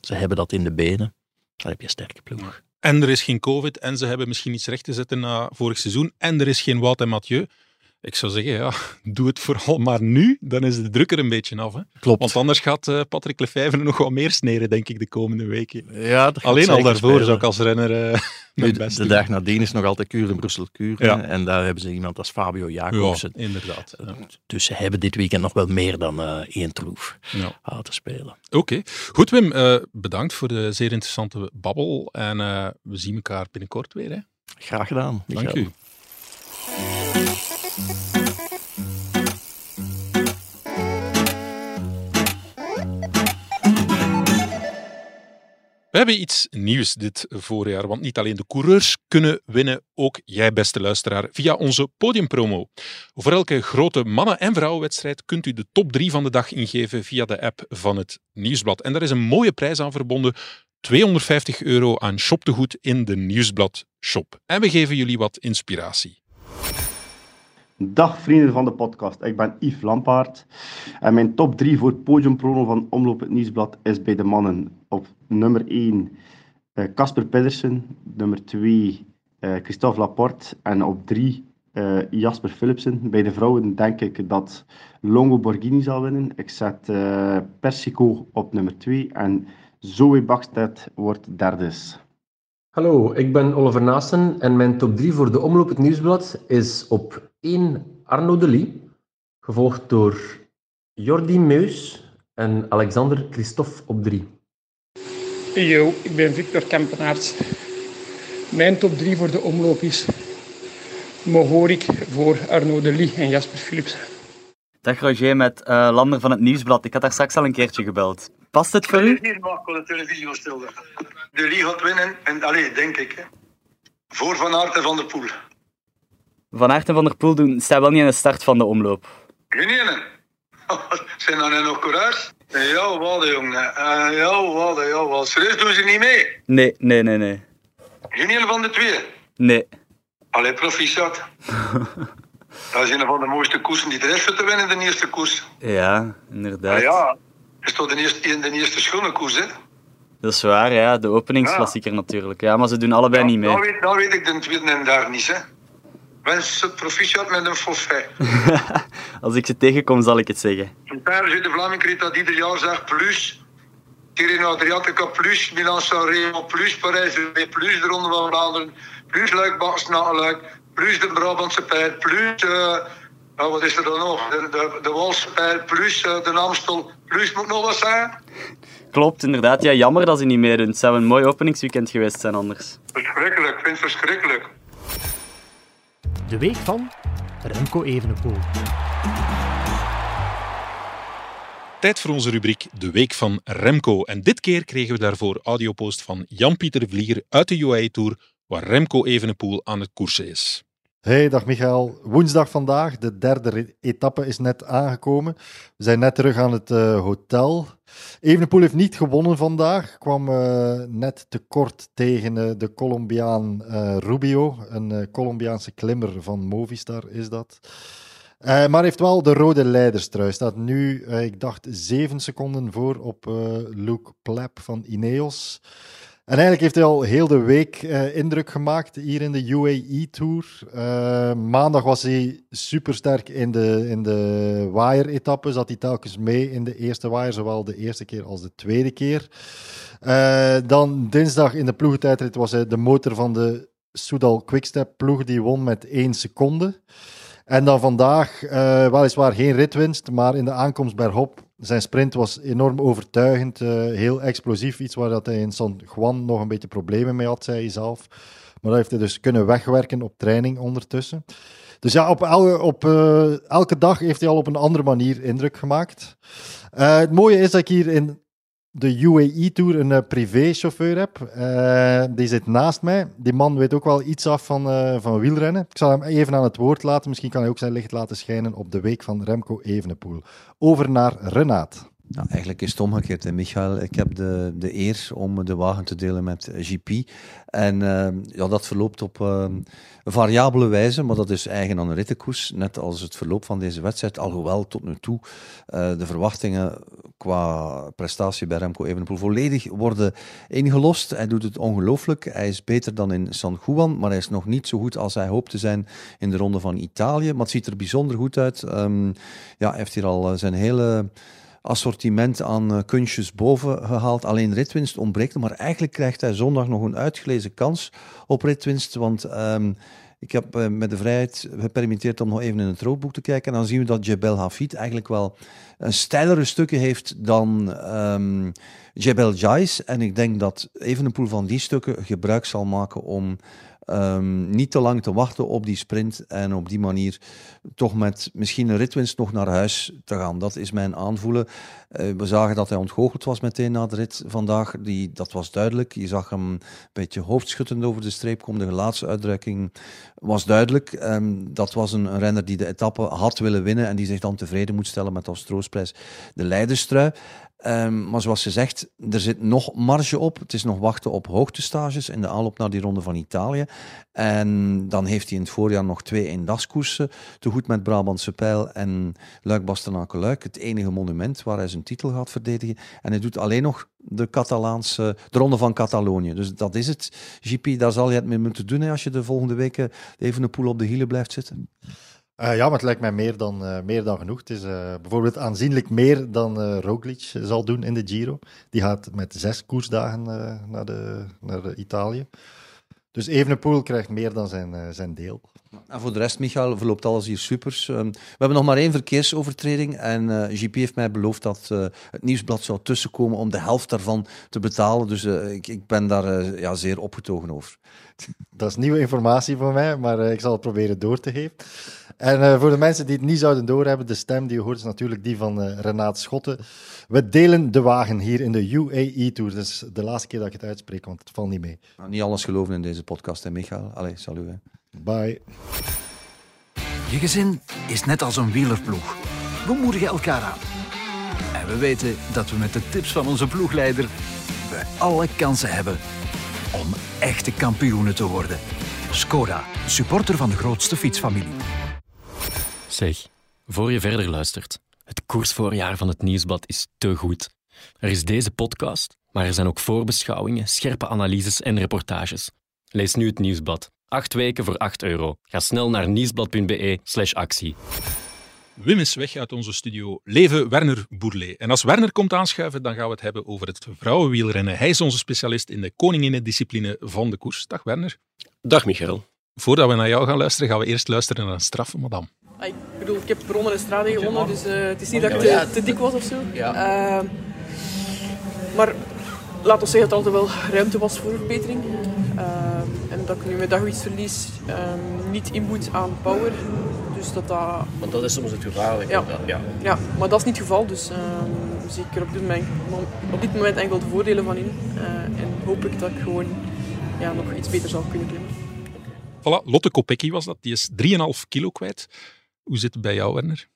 ze hebben dat in de benen, dan heb je een sterke ploeg. En er is geen COVID en ze hebben misschien iets recht te zetten na vorig seizoen. En er is geen Wout en Mathieu. Ik zou zeggen, ja, doe het vooral maar nu. Dan is de druk er een beetje af. Hè? Klopt. Want anders gaat eh, Patrick Lefevre nog wat meer sneren, denk ik, de komende weken. Ja, Alleen al daarvoor spelen. zou ik als renner eh Nu, mijn de, best de doen. dag nadien is nog altijd Kuur in Brussel Kuur. Ja. hè, En daar hebben ze iemand als Fabio Jacobsen. Ja, inderdaad. Ja. Dus ze hebben dit weekend nog wel meer dan eh, één troef Ja. aan te spelen. Oké, goed Wim, eh, bedankt voor de zeer interessante babbel. En eh, we zien elkaar binnenkort weer. Hè? Graag gedaan. Dank u. We hebben iets nieuws dit voorjaar, want niet alleen de coureurs kunnen winnen, ook jij, beste luisteraar, via onze podiumpromo. Voor elke grote mannen- en vrouwenwedstrijd kunt u de top 3 van de dag ingeven via de app van het Nieuwsblad. En daar is een mooie prijs aan verbonden. 250 euro aan shoptegoed in de Nieuwsblad shop. En we geven jullie wat inspiratie. Dag vrienden van de podcast, ik ben Yves Lampaard en mijn top 3 voor podiumprono van Omloop het Nieuwsblad is bij de mannen. Op nummer 1 eh, Casper Pedersen, nummer 2 uh, Christophe Laporte en op 3 uh, Jasper Philipsen. Bij de vrouwen denk ik dat Longo Borghini zal winnen. Ik zet Persico op nummer 2 en Zoe Bakstedt wordt derde. Hallo, ik ben Oliver Naassen en mijn top 3 voor de Omloop het Nieuwsblad is op 1 Arno Delis, gevolgd door Jordi Meus en Alexander Christophe op 3. Yo, ik ben Victor Kempenaerts. Mijn top 3 voor de omloop is Mohorik voor Arno Delis en Jasper Philips. Dag Roger met uh, Lander van het Nieuwsblad. Ik had daar straks al een keertje gebeld. Past het voor u? Niet maken de televisie stelde. De Lee gaat winnen, en alleen denk ik. Hè. Voor Van Aert en Van der Poel. Van Aert en Van der Poel doen, staan wel niet aan de start van de omloop. Geen ene. Zijn dan nog courage? Ja, wat jongen. Uh, ja, wat, ja, wat. Serieus doen ze niet mee? Nee, nee, nee, nee. Geen ene van de twee? Nee. Allee, proficiat. Dat is een van de mooiste koersen die er is te winnen, de eerste koers. Ja, inderdaad. Maar ja, het is toch de eerste, de eerste schone koers, hè? Dat is waar, ja. De openingsklassieker ja. natuurlijk. Ja, maar ze doen allebei niet mee. Dan weet, dan weet ik de tweede en daar niet, hè. Wens het proficiat met een forfait. Als ik ze tegenkom, zal ik het zeggen. Een Paris de Vlaming kreeg dat ieder jaar zegt plus. Tirreno Adriatica plus, Milan Sanremo plus, Parijs plus, de Ronde van Vlaanderen plus, Luik Baksnakeluik plus de Brabantse pijl, plus, uh, oh, wat is er dan nog? De, de, de Walse pijl, plus uh, de Amstel, plus moet nog wat zijn? Klopt, inderdaad. Ja, jammer dat ze niet meedoen. Het zou een mooi openingsweekend geweest zijn anders. Verschrikkelijk, ik vind het verschrikkelijk. De week van Remco Evenepoel. Tijd voor onze rubriek De Week van Remco. En dit keer kregen we daarvoor audiopost van Jan-Pieter Vlieger uit de UAE Tour, waar Remco Evenepoel aan het koersen is. Hey, dag Michael. Woensdag vandaag, de derde etappe is net aangekomen. We zijn net terug aan het uh, hotel. Evenepoel heeft niet gewonnen vandaag. Kwam uh, net tekort tegen uh, de Colombiaan Rubio. Een Colombiaanse klimmer van Movistar is dat. maar heeft wel de rode leiderstrui. Staat nu, ik dacht, zeven seconden voor op Luke Plep van Ineos. En eigenlijk heeft hij al heel de week uh, indruk gemaakt hier in de UAE-tour. Uh, maandag was hij supersterk in de, in de wire-etappe. Zat hij telkens mee in de eerste wire, zowel de eerste keer als de tweede keer. Uh, dan dinsdag in de ploegentijdrit was hij de motor van de Soudal Quickstep-ploeg. Die won met één seconde. En dan vandaag, weliswaar geen ritwinst, maar in de aankomst bij Hop zijn sprint was enorm overtuigend, uh, heel explosief. Iets waar dat hij in San Juan nog een beetje problemen mee had, zei hij zelf. Maar dat heeft hij dus kunnen wegwerken op training ondertussen. Dus ja, op, elke, op uh, elke dag heeft hij al op een andere manier indruk gemaakt. Uh, het mooie is dat ik hier in de UAE Tour een uh, privéchauffeur heb. Uh, die zit naast mij. Die man weet ook wel iets af van, uh, van wielrennen. Ik zal hem even aan het woord laten. Misschien kan hij ook zijn licht laten schijnen op de week van Remco Evenepoel. Over naar Renaat. Nou, eigenlijk is het omgekeerd, hè, Michael. Ik heb de, de eer om de wagen te delen met GP. En uh, ja, dat verloopt op uh, variabele wijze, maar dat is eigen aan een rittenkoers. Net als het verloop van deze wedstrijd. Alhoewel tot nu toe uh, de verwachtingen qua prestatie bij Remco Evenepoel volledig worden ingelost. Hij doet het ongelooflijk. Hij is beter dan in San Juan, maar hij is nog niet zo goed als hij hoopt te zijn in de ronde van Italië. Maar het ziet er bijzonder goed uit. Um, ja, hij heeft hier al zijn hele assortiment aan uh, kunstjes boven gehaald. Alleen ritwinst ontbreekt maar eigenlijk krijgt hij zondag nog een uitgelezen kans op ritwinst, want um, ik heb uh, met de vrijheid gepermitteerd om nog even in het roodboek te kijken. En dan zien we dat Jebel Hafid eigenlijk wel een steilere stukken heeft dan um, Jebel Jais. En ik denk dat Evenepoel van die stukken gebruik zal maken om Um, niet te lang te wachten op die sprint en op die manier toch met misschien een ritwinst nog naar huis te gaan. Dat is mijn aanvoelen. Uh, we zagen dat hij ontgoocheld was meteen na de rit vandaag. Die, dat was duidelijk. Je zag hem een beetje hoofdschuddend over de streep komen. De gelaatste uitdrukking was duidelijk. Um, dat was een, een, renner die de etappe had willen winnen en die zich dan tevreden moet stellen met als troostprijs de leiderstrui. Ehm, maar zoals je zegt, er zit nog marge op. Het is nog wachten op hoogtestages in de aanloop naar die ronde van Italië. En dan heeft hij in het voorjaar nog twee eendagskoersen. Te goed met Brabantse Pijl en Luik bastenaken luik Het enige monument waar hij zijn titel gaat verdedigen. En hij doet alleen nog de Catalaanse, de ronde van Catalonië. Dus dat is het. GP, daar zal je het mee moeten doen hè, als je de volgende weken even een poel op de hielen blijft zitten. Uh, ja, maar het lijkt mij meer dan, uh, meer dan genoeg. Het is uh, bijvoorbeeld aanzienlijk meer dan uh, Roglic zal doen in de Giro. Die gaat met zes koersdagen naar, de, naar de Italië. Dus Evenepoel krijgt meer dan zijn, zijn deel. En voor de rest, Michael, verloopt alles hier super. Um, we hebben nog maar één verkeersovertreding. En GP heeft mij beloofd dat het nieuwsblad zou tussenkomen om de helft daarvan te betalen. Dus ik, ik, ben daar ja, zeer opgetogen over. Dat is nieuwe informatie voor mij, maar ik zal het proberen door te geven. En uh, voor de mensen die het niet zouden doorhebben, de stem die je hoort is natuurlijk die van uh, Renaat Schotten. We delen de wagen hier in de UAE Tour. Dat is de laatste keer dat ik het uitspreek, want het valt niet mee. Nou, niet alles geloven in deze podcast, hè, Michael? Allee, salut. Hè. Bye. Je gezin is net als een wielerploeg. We moedigen elkaar aan. En we weten dat we met de tips van onze ploegleider we alle kansen hebben om echte kampioenen te worden. Skoda, supporter van de grootste fietsfamilie. Zeg, voor je verder luistert, het koersvoorjaar van het Nieuwsblad is te goed. Er is deze podcast, maar er zijn ook voorbeschouwingen, scherpe analyses en reportages. Lees nu het Nieuwsblad. Acht weken voor 8 euro. Ga snel naar nieuwsblad.be slash actie. Wim is weg uit onze studio. Leven Werner Boerlee. En als Werner komt aanschuiven, dan gaan we het hebben over het vrouwenwielrennen. Hij is onze specialist in de koninginnendiscipline van de koers. Dag Werner. Dag Michael. Voordat we naar jou gaan luisteren, gaan we eerst luisteren naar een straf, madame. Ah, ik bedoel, ik heb Ronde en Strade gewonnen, dus uh, het is niet dat ik te, te dik was of zo. Ja. Uh, maar laat ons zeggen dat er altijd wel ruimte was voor verbetering. Uh, en dat ik nu met dagwichtsverlies niet inboet aan power. Dus dat dat... Want dat is soms het gevaar. Ja. ja. Ja. maar dat is niet het geval. Dus zie ik er op dit, moment, op dit moment enkel de voordelen van in. en hoop ik dat ik gewoon ja, nog iets beter zal kunnen klimmen. Voilà, Lotte Kopecky was dat. Die is 3,5 kilo kwijt. Hoe zit het bij jou, Werner?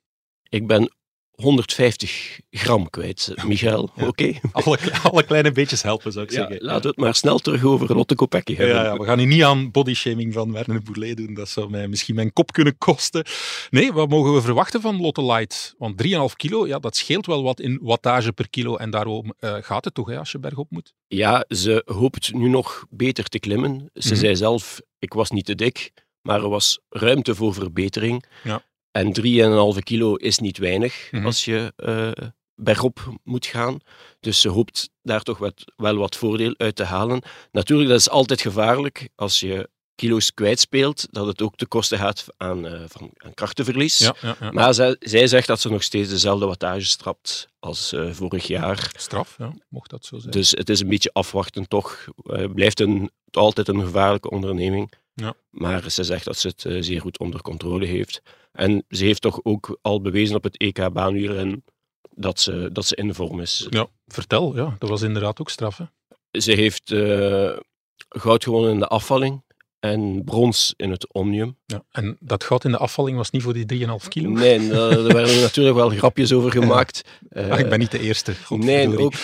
Ik ben 150 gram kwijt, Michael. Oké. Alle, alle, kleine beetjes helpen, zou ik ja, zeggen. Laten we het maar snel terug over Lotte Kopecky hebben. Ja, we gaan hier niet aan bodyshaming van Werner Boulet doen. Dat zou mij misschien mijn kop kunnen kosten. Nee, wat mogen we verwachten van Lotte Light? Want 3,5 kilo, ja, dat scheelt wel wat in wattage per kilo. En daarom uh, gaat het toch, hè, als je bergop moet? Ja, ze hoopt nu nog beter te klimmen. Ze mm-hmm. zei zelf, ik was niet te dik, maar er was ruimte voor verbetering. Ja. En 3,5 kilo is niet weinig mm-hmm. als je uh, bergop moet gaan. Dus ze hoopt daar toch wat, wel wat voordeel uit te halen. Natuurlijk, dat is altijd gevaarlijk als je kilo's kwijtspeelt, dat het ook te kosten gaat aan, uh, van, aan krachtenverlies. Ja, ja, ja. Maar zij, zij, zegt dat ze nog steeds dezelfde wattage strapt als uh, vorig jaar. Straf, ja, mocht dat zo zijn. Dus het is een beetje afwachten toch. Het blijft een, altijd een gevaarlijke onderneming. Ja. Maar ze zegt dat ze het uh, zeer goed onder controle heeft. En ze heeft toch ook al bewezen op het EK baanuren dat ze, dat ze in vorm is. Ja, vertel. Ja, dat was inderdaad ook straf. Hè? Ze heeft uh, goud gewonnen in de afvalling en brons in het omnium. Ja, en dat goud in de afvalling was niet voor die 3,5 kilo? Nee, er werden natuurlijk wel grapjes over gemaakt. Ja. Ach, ik ben niet de eerste. Nee, ook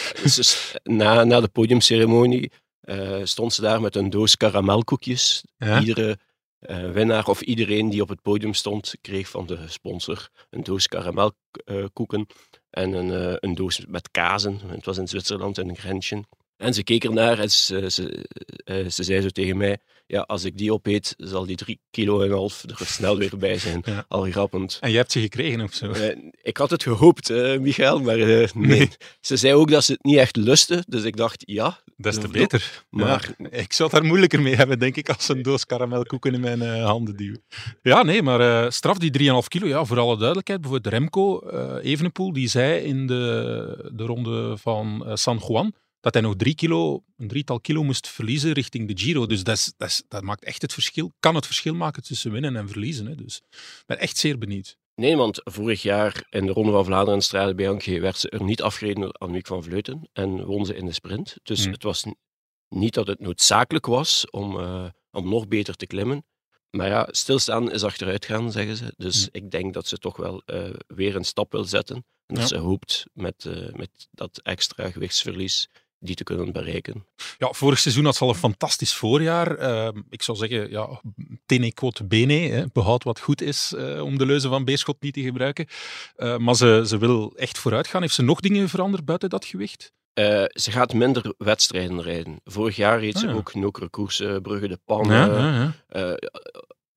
na, na de podiumceremonie uh, stond ze daar met een doos karamelkoekjes. Ja? Iedere uh, winnaar of iedereen die op het podium stond, kreeg van de sponsor een doos karamelkoeken en een, uh, een doos met kazen. Het was in Zwitserland, in Grenchen. En ze keek ernaar en ze, ze, uh, ze zei zo tegen mij, ja, als ik die opeet, zal die drie kilo en een half er snel weer bij zijn. Ja. Al grappend. En je hebt ze gekregen of zo? Ik had het gehoopt, uh, Michael, maar nee. nee. Ze zei ook dat ze het niet echt lustte, dus ik dacht, ja. Des te beter. Maar ja, ik zou het daar moeilijker mee hebben, denk ik, als een doos karamelkoeken in mijn handen duwen. Ja, nee, maar straf die 3,5 kilo, ja, voor alle duidelijkheid. Bijvoorbeeld Remco Evenepoel, die zei in de, de ronde van San Juan, dat hij nog drie kilo, een drietal kilo moest verliezen richting de Giro. Dus dat, is, dat, is, dat maakt echt het verschil. Kan het verschil maken tussen winnen en verliezen. Hè. Dus ik ben echt zeer benieuwd. Nee, want vorig jaar in de Ronde van Vlaanderen en Strade Bianchi werd ze er niet afgereden door Annemiek van Vleuten en won ze in de sprint. Dus Hmm. het was niet dat het noodzakelijk was om, uh, om nog beter te klimmen. Maar ja, stilstaan is achteruit gaan, zeggen ze. Dus ik denk dat ze toch wel eh, weer een stap wil zetten. En dat Ja. ze hoopt met, eh, met dat extra gewichtsverlies die te kunnen bereiken. Ja, vorig seizoen had ze al een fantastisch voorjaar. Eh, ik zou zeggen, ja, tene quod bene, hè, behoud wat goed is, eh, om de leuze van Beerschot niet te gebruiken. Eh, maar ze, ze wil echt vooruit gaan. Heeft ze nog dingen veranderd buiten dat gewicht? Eh, ze gaat minder wedstrijden rijden. Vorig jaar reed ze Ah, ja. ook nokere koersen, Brugge de Pan. Ja, ja, ja. eh,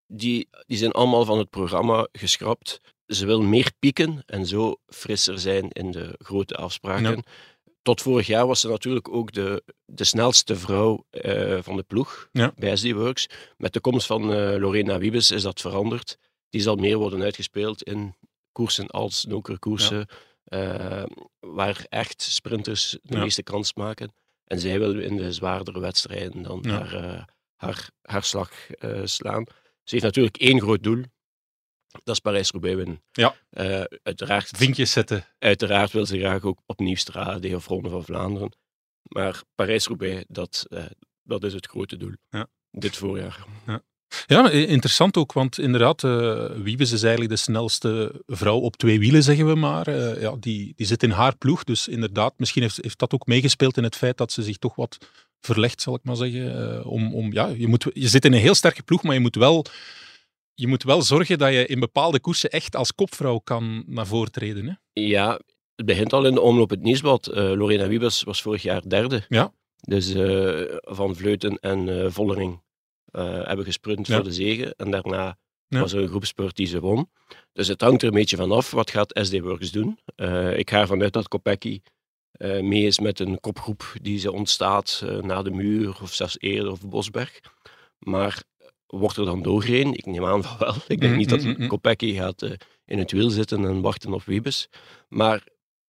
die, die zijn allemaal van het programma geschrapt. Ze wil meer pieken en zo frisser zijn in de grote afspraken. Ja. Tot vorig jaar was ze natuurlijk ook de, de snelste vrouw eh, van de ploeg Ja. bij SD Works. Met de komst van eh, Lorena Wiebes is dat veranderd. Die zal meer worden uitgespeeld in koersen als koersen, eh, waar echt sprinters de Ja. meeste kans maken. En zij wil in de zwaardere wedstrijden dan Ja. haar, haar, haar slag slaan. Ze heeft natuurlijk één groot doel. Dat is Parijs-Roubaix winnen. Ja. Eh, uiteraard, Vinkjes zetten. uiteraard wil ze graag ook opnieuw Strade of Ronde van Vlaanderen. Maar Parijs-Roubaix, dat, eh, dat is het grote doel. Ja. Dit voorjaar. Ja, maar interessant ook, want inderdaad, eh Wiebes is eigenlijk de snelste vrouw op twee wielen, zeggen we maar. Eh, ja, die, die zit in haar ploeg, dus inderdaad, misschien heeft, heeft dat ook meegespeeld in het feit dat ze zich toch wat verlegt, zal ik maar zeggen. Eh, om, om, ja, je, moet, je zit in een heel sterke ploeg, maar je moet wel... Je moet wel zorgen dat je in bepaalde koersen echt als kopvrouw kan naar voren treden. Hè? Ja, het begint al in de omloop het nieuwsblad. Eh, Lorena Wiebes was vorig jaar derde. Ja. Dus eh, Van Vleuten en eh, Vollering hebben gesprint Ja. voor de zegen. En daarna Ja. was er een groepspurt die ze won. Dus het hangt er een beetje van af. Wat gaat SD Works doen? Ik ga ervan uit dat Kopecky mee is met een kopgroep die ze ontstaat na de muur of zelfs eerder of Bosberg. Maar wordt er dan doorgereden? Ik neem aan van wel. Ik denk Mm, niet dat mm, mm. Kopecky gaat eh, in het wiel zitten en wachten op Wiebes. Maar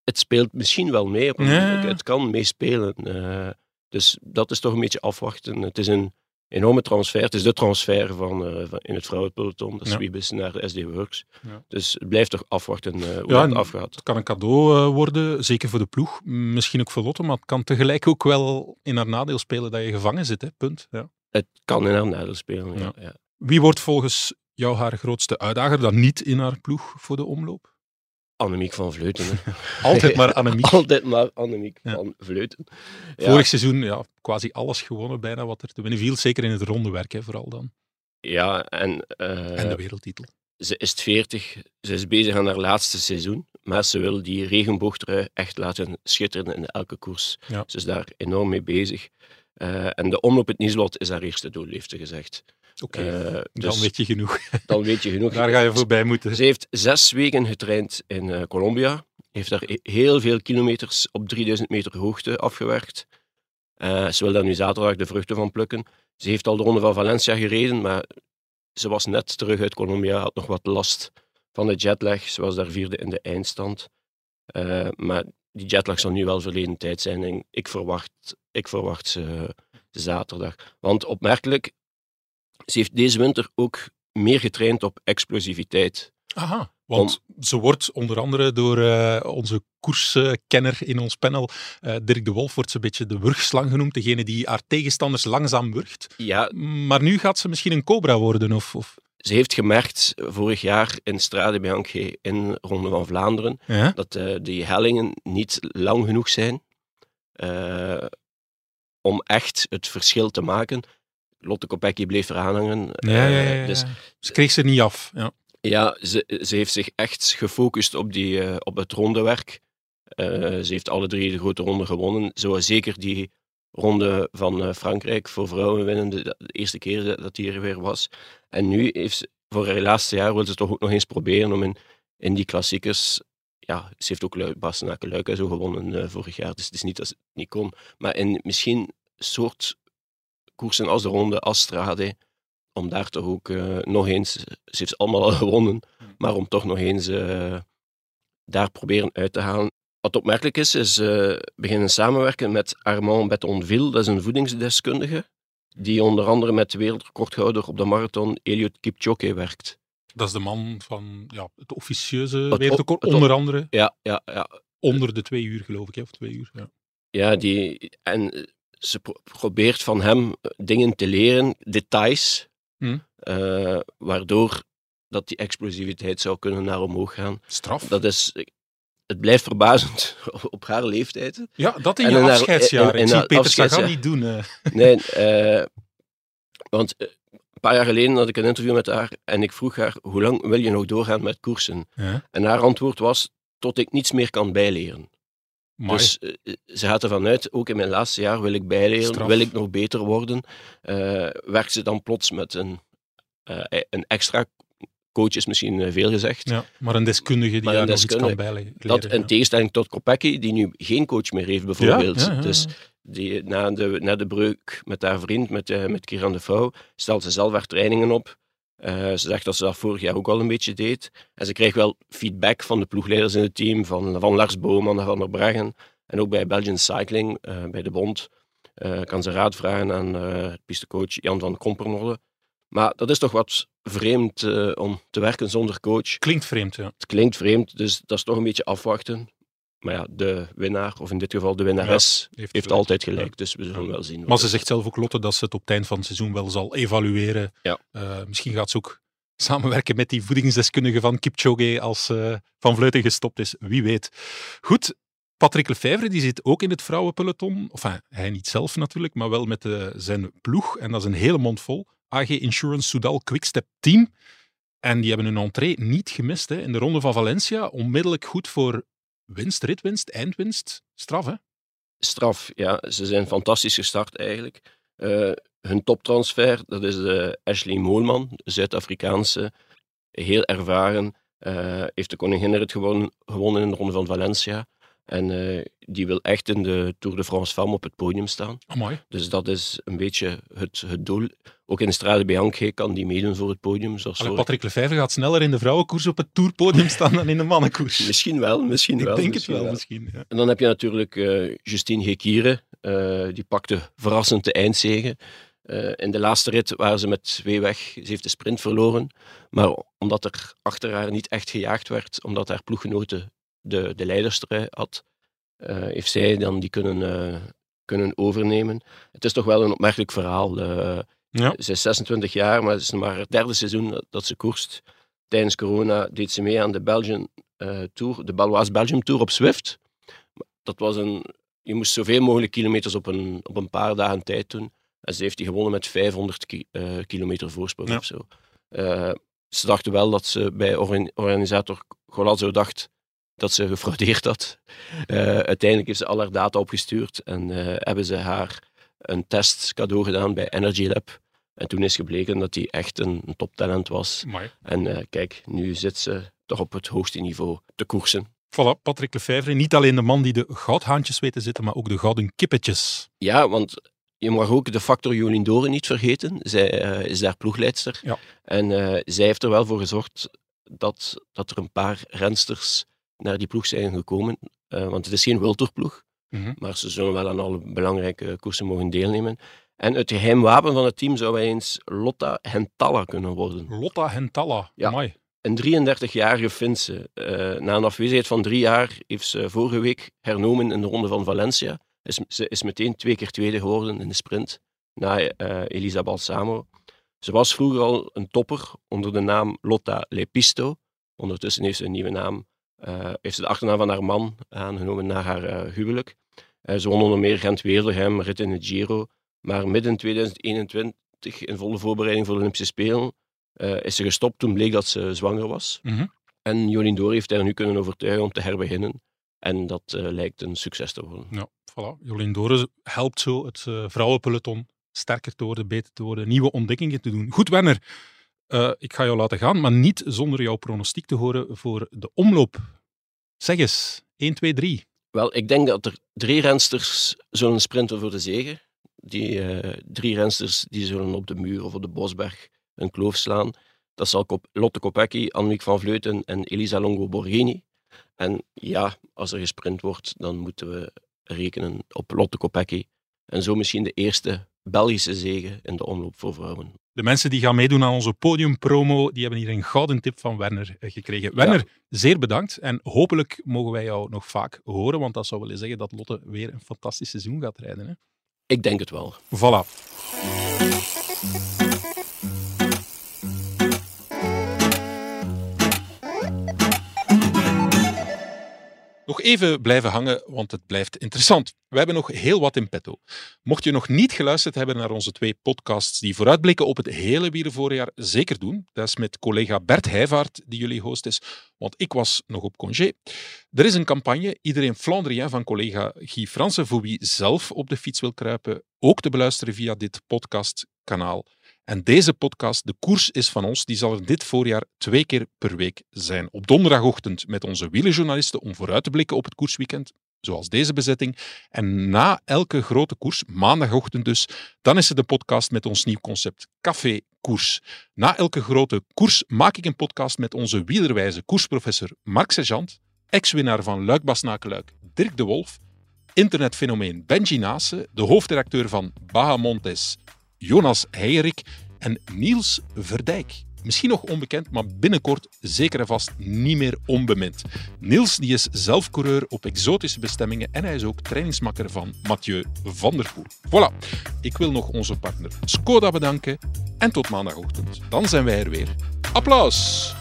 het speelt misschien wel mee. Op Ja. Het kan meespelen. Eh, dus dat is toch een beetje afwachten. Het is een enorme transfer. Het is de transfer van, eh, van in het vrouwenpeloton. Dat is Ja. Wiebes naar de SD Works. Ja. Dus het blijft toch afwachten hoe Ja, en afgaat. Het kan een cadeau worden, zeker voor de ploeg. Misschien ook voor Lotte, maar het kan tegelijk ook wel in haar nadeel spelen dat je gevangen zit. Hè? Punt. Ja. Het kan in haar nadeel spelen. Ja. Ja. Wie wordt volgens jou haar grootste uitdager dan niet in haar ploeg voor de omloop? Annemiek van Vleuten. Altijd maar Annemiek. Altijd maar Annemiek Ja. van Vleuten. Ja. Vorig seizoen ja, quasi alles gewonnen, bijna wat er te winnen viel. Zeker in het rondewerk, hè, vooral dan. Ja, en... eh, En de wereldtitel. Ze is 40, ze is bezig aan haar laatste seizoen, maar ze wil die regenboogtrui echt laten schitteren in elke koers. Ja. Ze is daar enorm mee bezig. Eh, en de omloop het Nieuwsblad is haar eerste doel, heeft ze gezegd. Oké, Eh, dan dus weet je genoeg. Dan weet je genoeg. Daar ga je voorbij moeten. Ze heeft zes weken getraind in eh, Colombia. Heeft daar he- heel veel kilometers op 3000 meter hoogte afgewerkt. Ze wil daar nu zaterdag de vruchten van plukken. Ze heeft al de ronde van Valencia gereden, maar ze was net terug uit Colombia, had nog wat last van de jetlag. Ze was daar vierde in de eindstand. Maar die jetlag zal nu wel verleden tijd zijn en ik verwacht, ik verwacht ze zaterdag. Want opmerkelijk, ze heeft deze winter ook meer getraind op explosiviteit. Aha, want ze wordt onder andere door eh, onze koerskenner in ons panel, eh, Dirk de Wolf, wordt ze een beetje de wurgslang genoemd. Degene die haar tegenstanders langzaam wurgt. Ja, Maar nu gaat ze misschien een cobra worden, of... of... ze heeft gemerkt vorig jaar in Strade Bianche in Ronde van Vlaanderen Ja? dat eh, die hellingen niet lang genoeg zijn om echt het verschil te maken. Lotte Kopecky bleef eraan hangen. Ja, ja, eh, ja, ja. dus Ze kreeg ze niet af. Ja. ja, ze, ze heeft zich echt gefocust op, die, eh, op het rondewerk. Eh, ze heeft alle drie de grote ronden gewonnen. Wou zeker die ronde van Frankrijk voor vrouwen winnen, de, de eerste keer dat- dat die er weer was. En nu heeft ze, voor haar laatste jaar wil ze toch ook nog eens proberen om in, in die klassiekers... Ja, ze heeft ook Bastenaken Luik en zo gewonnen eh, vorig jaar, dus het is niet dat ze het niet kon. Maar in misschien soort koersen als de ronde Astrade, om daar toch ook eh, nog eens, ze heeft ze allemaal al gewonnen, maar om toch nog eens eh, daar proberen uit te halen. Wat opmerkelijk is, is eh beginnen samenwerken met Armand Betonville, dat is een voedingsdeskundige, die onder andere met de wereldrecordhouder op de marathon Eliud Kipchoge werkt. Dat is de man van ja, het officieuze wereldrecord, onder andere. Ja, ja, ja. Onder de twee uur, geloof ik, hè, of twee uur. Ja. Ja, die, en ze pro- probeert van hem eh, dingen te leren, details, Hm. eh, waardoor dat die explosiviteit zou kunnen naar omhoog gaan. Straf. Dat is, het blijft verbazend op haar leeftijd. Ja, dat in En je haar- afscheidsjaar. in- in Ik zie Peter Sagan niet doen. eh. Nee, want paar jaar geleden had ik een interview met haar en ik vroeg haar, hoe lang wil je nog doorgaan met koersen? Ja. En haar antwoord was, tot ik niets meer kan bijleren. Dus eh, ze gaat ervan uit, ook in mijn laatste jaar wil ik bijleren, Straf. wil ik nog beter worden. Eh werkt ze dan plots met een, eh, een extra coach, is misschien eh, veel gezegd. Ja, maar een deskundige die daar nog iets kan bijleren. Dat in tegenstelling tot Kopecky, die nu geen coach meer heeft, bijvoorbeeld. Ja. Dus die, na, de, na de breuk met haar vriend, met, eh met Kieran de Vouw, stelt ze zelf haar trainingen op. Eh, ze zegt dat ze dat vorig jaar ook al een beetje deed. En ze krijgt wel feedback van de ploegleiders in het team, van, van Lars Boman en Van der. En ook bij Belgian Cycling, bij de bond, kan ze raad vragen aan pistecoach Jan van Kompernolle. Maar dat is toch wat vreemd eh, om te werken zonder coach. Klinkt vreemd, ja. Het klinkt vreemd, dus dat is toch een beetje afwachten. Maar ja, de winnaar, of in dit geval de winnares, Ja, heeft heeft, gelijk. altijd gelijk. Ja. Dus we zullen wel zien. Maar ze zegt zelf ook, Lotte, dat ze het op het eind van het seizoen wel zal evalueren. Eh, misschien gaat ze ook samenwerken met die voedingsdeskundige van Kipchoge als eh, Van Vleuten gestopt is. Wie weet. Goed, Patrick Lefevre die zit ook in het vrouwenpeloton. Of hij niet zelf natuurlijk, maar wel met zijn ploeg. En dat is een hele mond vol. AG Insurance Soudal Quickstep Team. En die hebben hun entree niet gemist hè, in de ronde van Valencia. Onmiddellijk goed voor winst, ritwinst, eindwinst. Straf, hè? Straf, ja. Ze zijn fantastisch gestart eigenlijk. Eh, hun toptransfer, dat is de Ashley Moolman, Zuid-Afrikaanse, heel ervaren. eh, heeft de koninginrit gewonnen, gewonnen in de ronde van Valencia. En eh, die wil echt in de Tour de France Femme op het podium staan. Amai. Dus dat is een beetje het, het doel. Ook in de Strade Bianche kan die meedoen voor het podium. Zoals Allee, Patrick Lefevre gaat sneller in de vrouwenkoers op het tourpodium staan dan in de mannenkoers. Misschien wel, misschien Ik wel. denk het wel, misschien, ja. En dan heb je natuurlijk eh, Justine Gekire. eh, die pakte verrassend de eindzege. Eh, in de laatste rit waren ze met twee weg. Ze heeft de sprint verloren. Maar omdat er achter haar niet echt gejaagd werd, omdat haar ploeggenote de, de had, heeft zij dan die kunnen, kunnen overnemen. Het is toch wel een opmerkelijk verhaal. Ja. Ze is 26 jaar, maar het is maar het derde seizoen dat- ze koerst. Tijdens corona deed ze mee aan de Belgian eh, Tour, de Baloise Belgium Tour op Zwift. Dat was een, je moest zoveel mogelijk kilometers op een, op een paar dagen tijd doen. En ze heeft die gewonnen met 500 ki- eh, kilometer voorsprong Ja. of zo. Eh, ze dachten wel dat ze bij organ- organisator Golazzo dacht dat ze gefraudeerd had. Uiteindelijk heeft ze al haar data opgestuurd en hebben ze haar een test cadeau gedaan bij Energy Lab. En toen is gebleken dat hij echt een, een toptalent was. Amai. En eh, kijk, nu zit ze toch op het hoogste niveau te koersen. Voilà, Patrick Lefevre. Niet alleen de man die de goudhaantjes weet te zitten, maar ook de gouden kippetjes. Ja, want je mag ook de factor Jolien Doren niet vergeten. Zij eh, is daar ploegleidster. Ja. En eh, zij heeft er wel voor gezorgd dat, dat er een paar rensters naar die ploeg zijn gekomen. Want het is geen wildtourploeg, Mhm. maar ze zullen wel aan alle belangrijke koersen mogen deelnemen. En het geheim wapen van het team zou wel eens Lotta Hentalla kunnen worden. Lotta Hentalla. Ja. Een 33-jarige Finse. Eh, na een afwezigheid van drie jaar heeft ze vorige week hernomen in de ronde van Valencia. Is, ze is meteen twee keer tweede geworden in de sprint, na eh, Elisa Balsamo. Ze was vroeger al een topper onder de naam Lotta Lepisto. Ondertussen heeft ze een nieuwe naam. eh, heeft ze de achternaam van haar man aangenomen na haar huwelijk. Ze won onder meer Gent-Weerlegem, rit in het Giro. Maar midden 2021, in volle voorbereiding voor de Olympische Spelen, eh, is ze gestopt. Toen bleek dat ze zwanger was. Mhm. En Jolien Door heeft haar nu kunnen overtuigen om te herbeginnen. En dat eh, lijkt een succes te worden. Ja, voilà. Jolien Doren helpt zo het eh, vrouwenpeloton sterker te worden, beter te worden, nieuwe ontdekkingen te doen. Goed, Werner. ik ga jou laten gaan, maar niet zonder jouw pronostiek te horen voor de omloop. Zeg eens, 1, 2, 3. Wel, ik denk dat er drie rensters zullen sprinten voor de zege. Die eh, drie rensters die zullen op de muur of op de Bosberg een kloof slaan. Dat zal Lotte Kopecky, Annemiek van Vleuten en Elisa Longo Borghini. En ja, als er gesprint wordt, dan moeten we rekenen op Lotte Kopecky. En zo misschien de eerste Belgische zege in de omloop voor vrouwen. De mensen die gaan meedoen aan onze podiumpromo, die hebben hier een gouden tip van Werner eh, gekregen. Werner, zeer bedankt. En hopelijk mogen wij jou nog vaak horen, want dat zou willen zeggen dat Lotte weer een fantastisch seizoen gaat rijden. Hè? Ik denk het wel. Voilà. Even blijven hangen, want het blijft interessant. We hebben nog heel wat in petto. Mocht je nog niet geluisterd hebben naar onze twee podcasts die vooruitblikken op het hele wielervoorjaar, zeker doen. Dat is met collega Bert Heijvaart, die jullie host is, want ik was nog op congé. Er is een campagne, Iedereen Flandrien, van collega Guy Fransen, voor wie zelf op de fiets wil kruipen, ook te beluisteren via dit podcastkanaal. En deze podcast, De Koers is van ons, die zal er dit voorjaar twee keer per week zijn. Op donderdagochtend met onze wielerjournalisten om vooruit te blikken op het koersweekend, zoals deze bezetting. En na elke grote koers, maandagochtend dus, dan is er de podcast met ons nieuw concept Café Koers. Na elke grote koers maak ik een podcast met onze wielerwijze koersprofessor Mark Sergeant, ex-winnaar van Luik Basnakeluik Dirk de Wolf, internetfenomeen Benji Nase, de hoofdredacteur van Bahamontes Jonas Heijerik en Niels Verdijk. Misschien nog onbekend, maar binnenkort zeker en vast niet meer onbemind. Niels die is zelf coureur op exotische bestemmingen en hij is ook trainingsmakker van Mathieu van der Poel. Voilà, ik wil nog onze partner Skoda bedanken en tot maandagochtend. Dan zijn wij er weer. Applaus!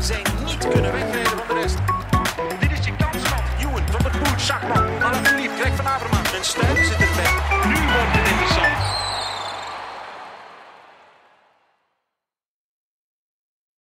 zijn niet kunnen weg.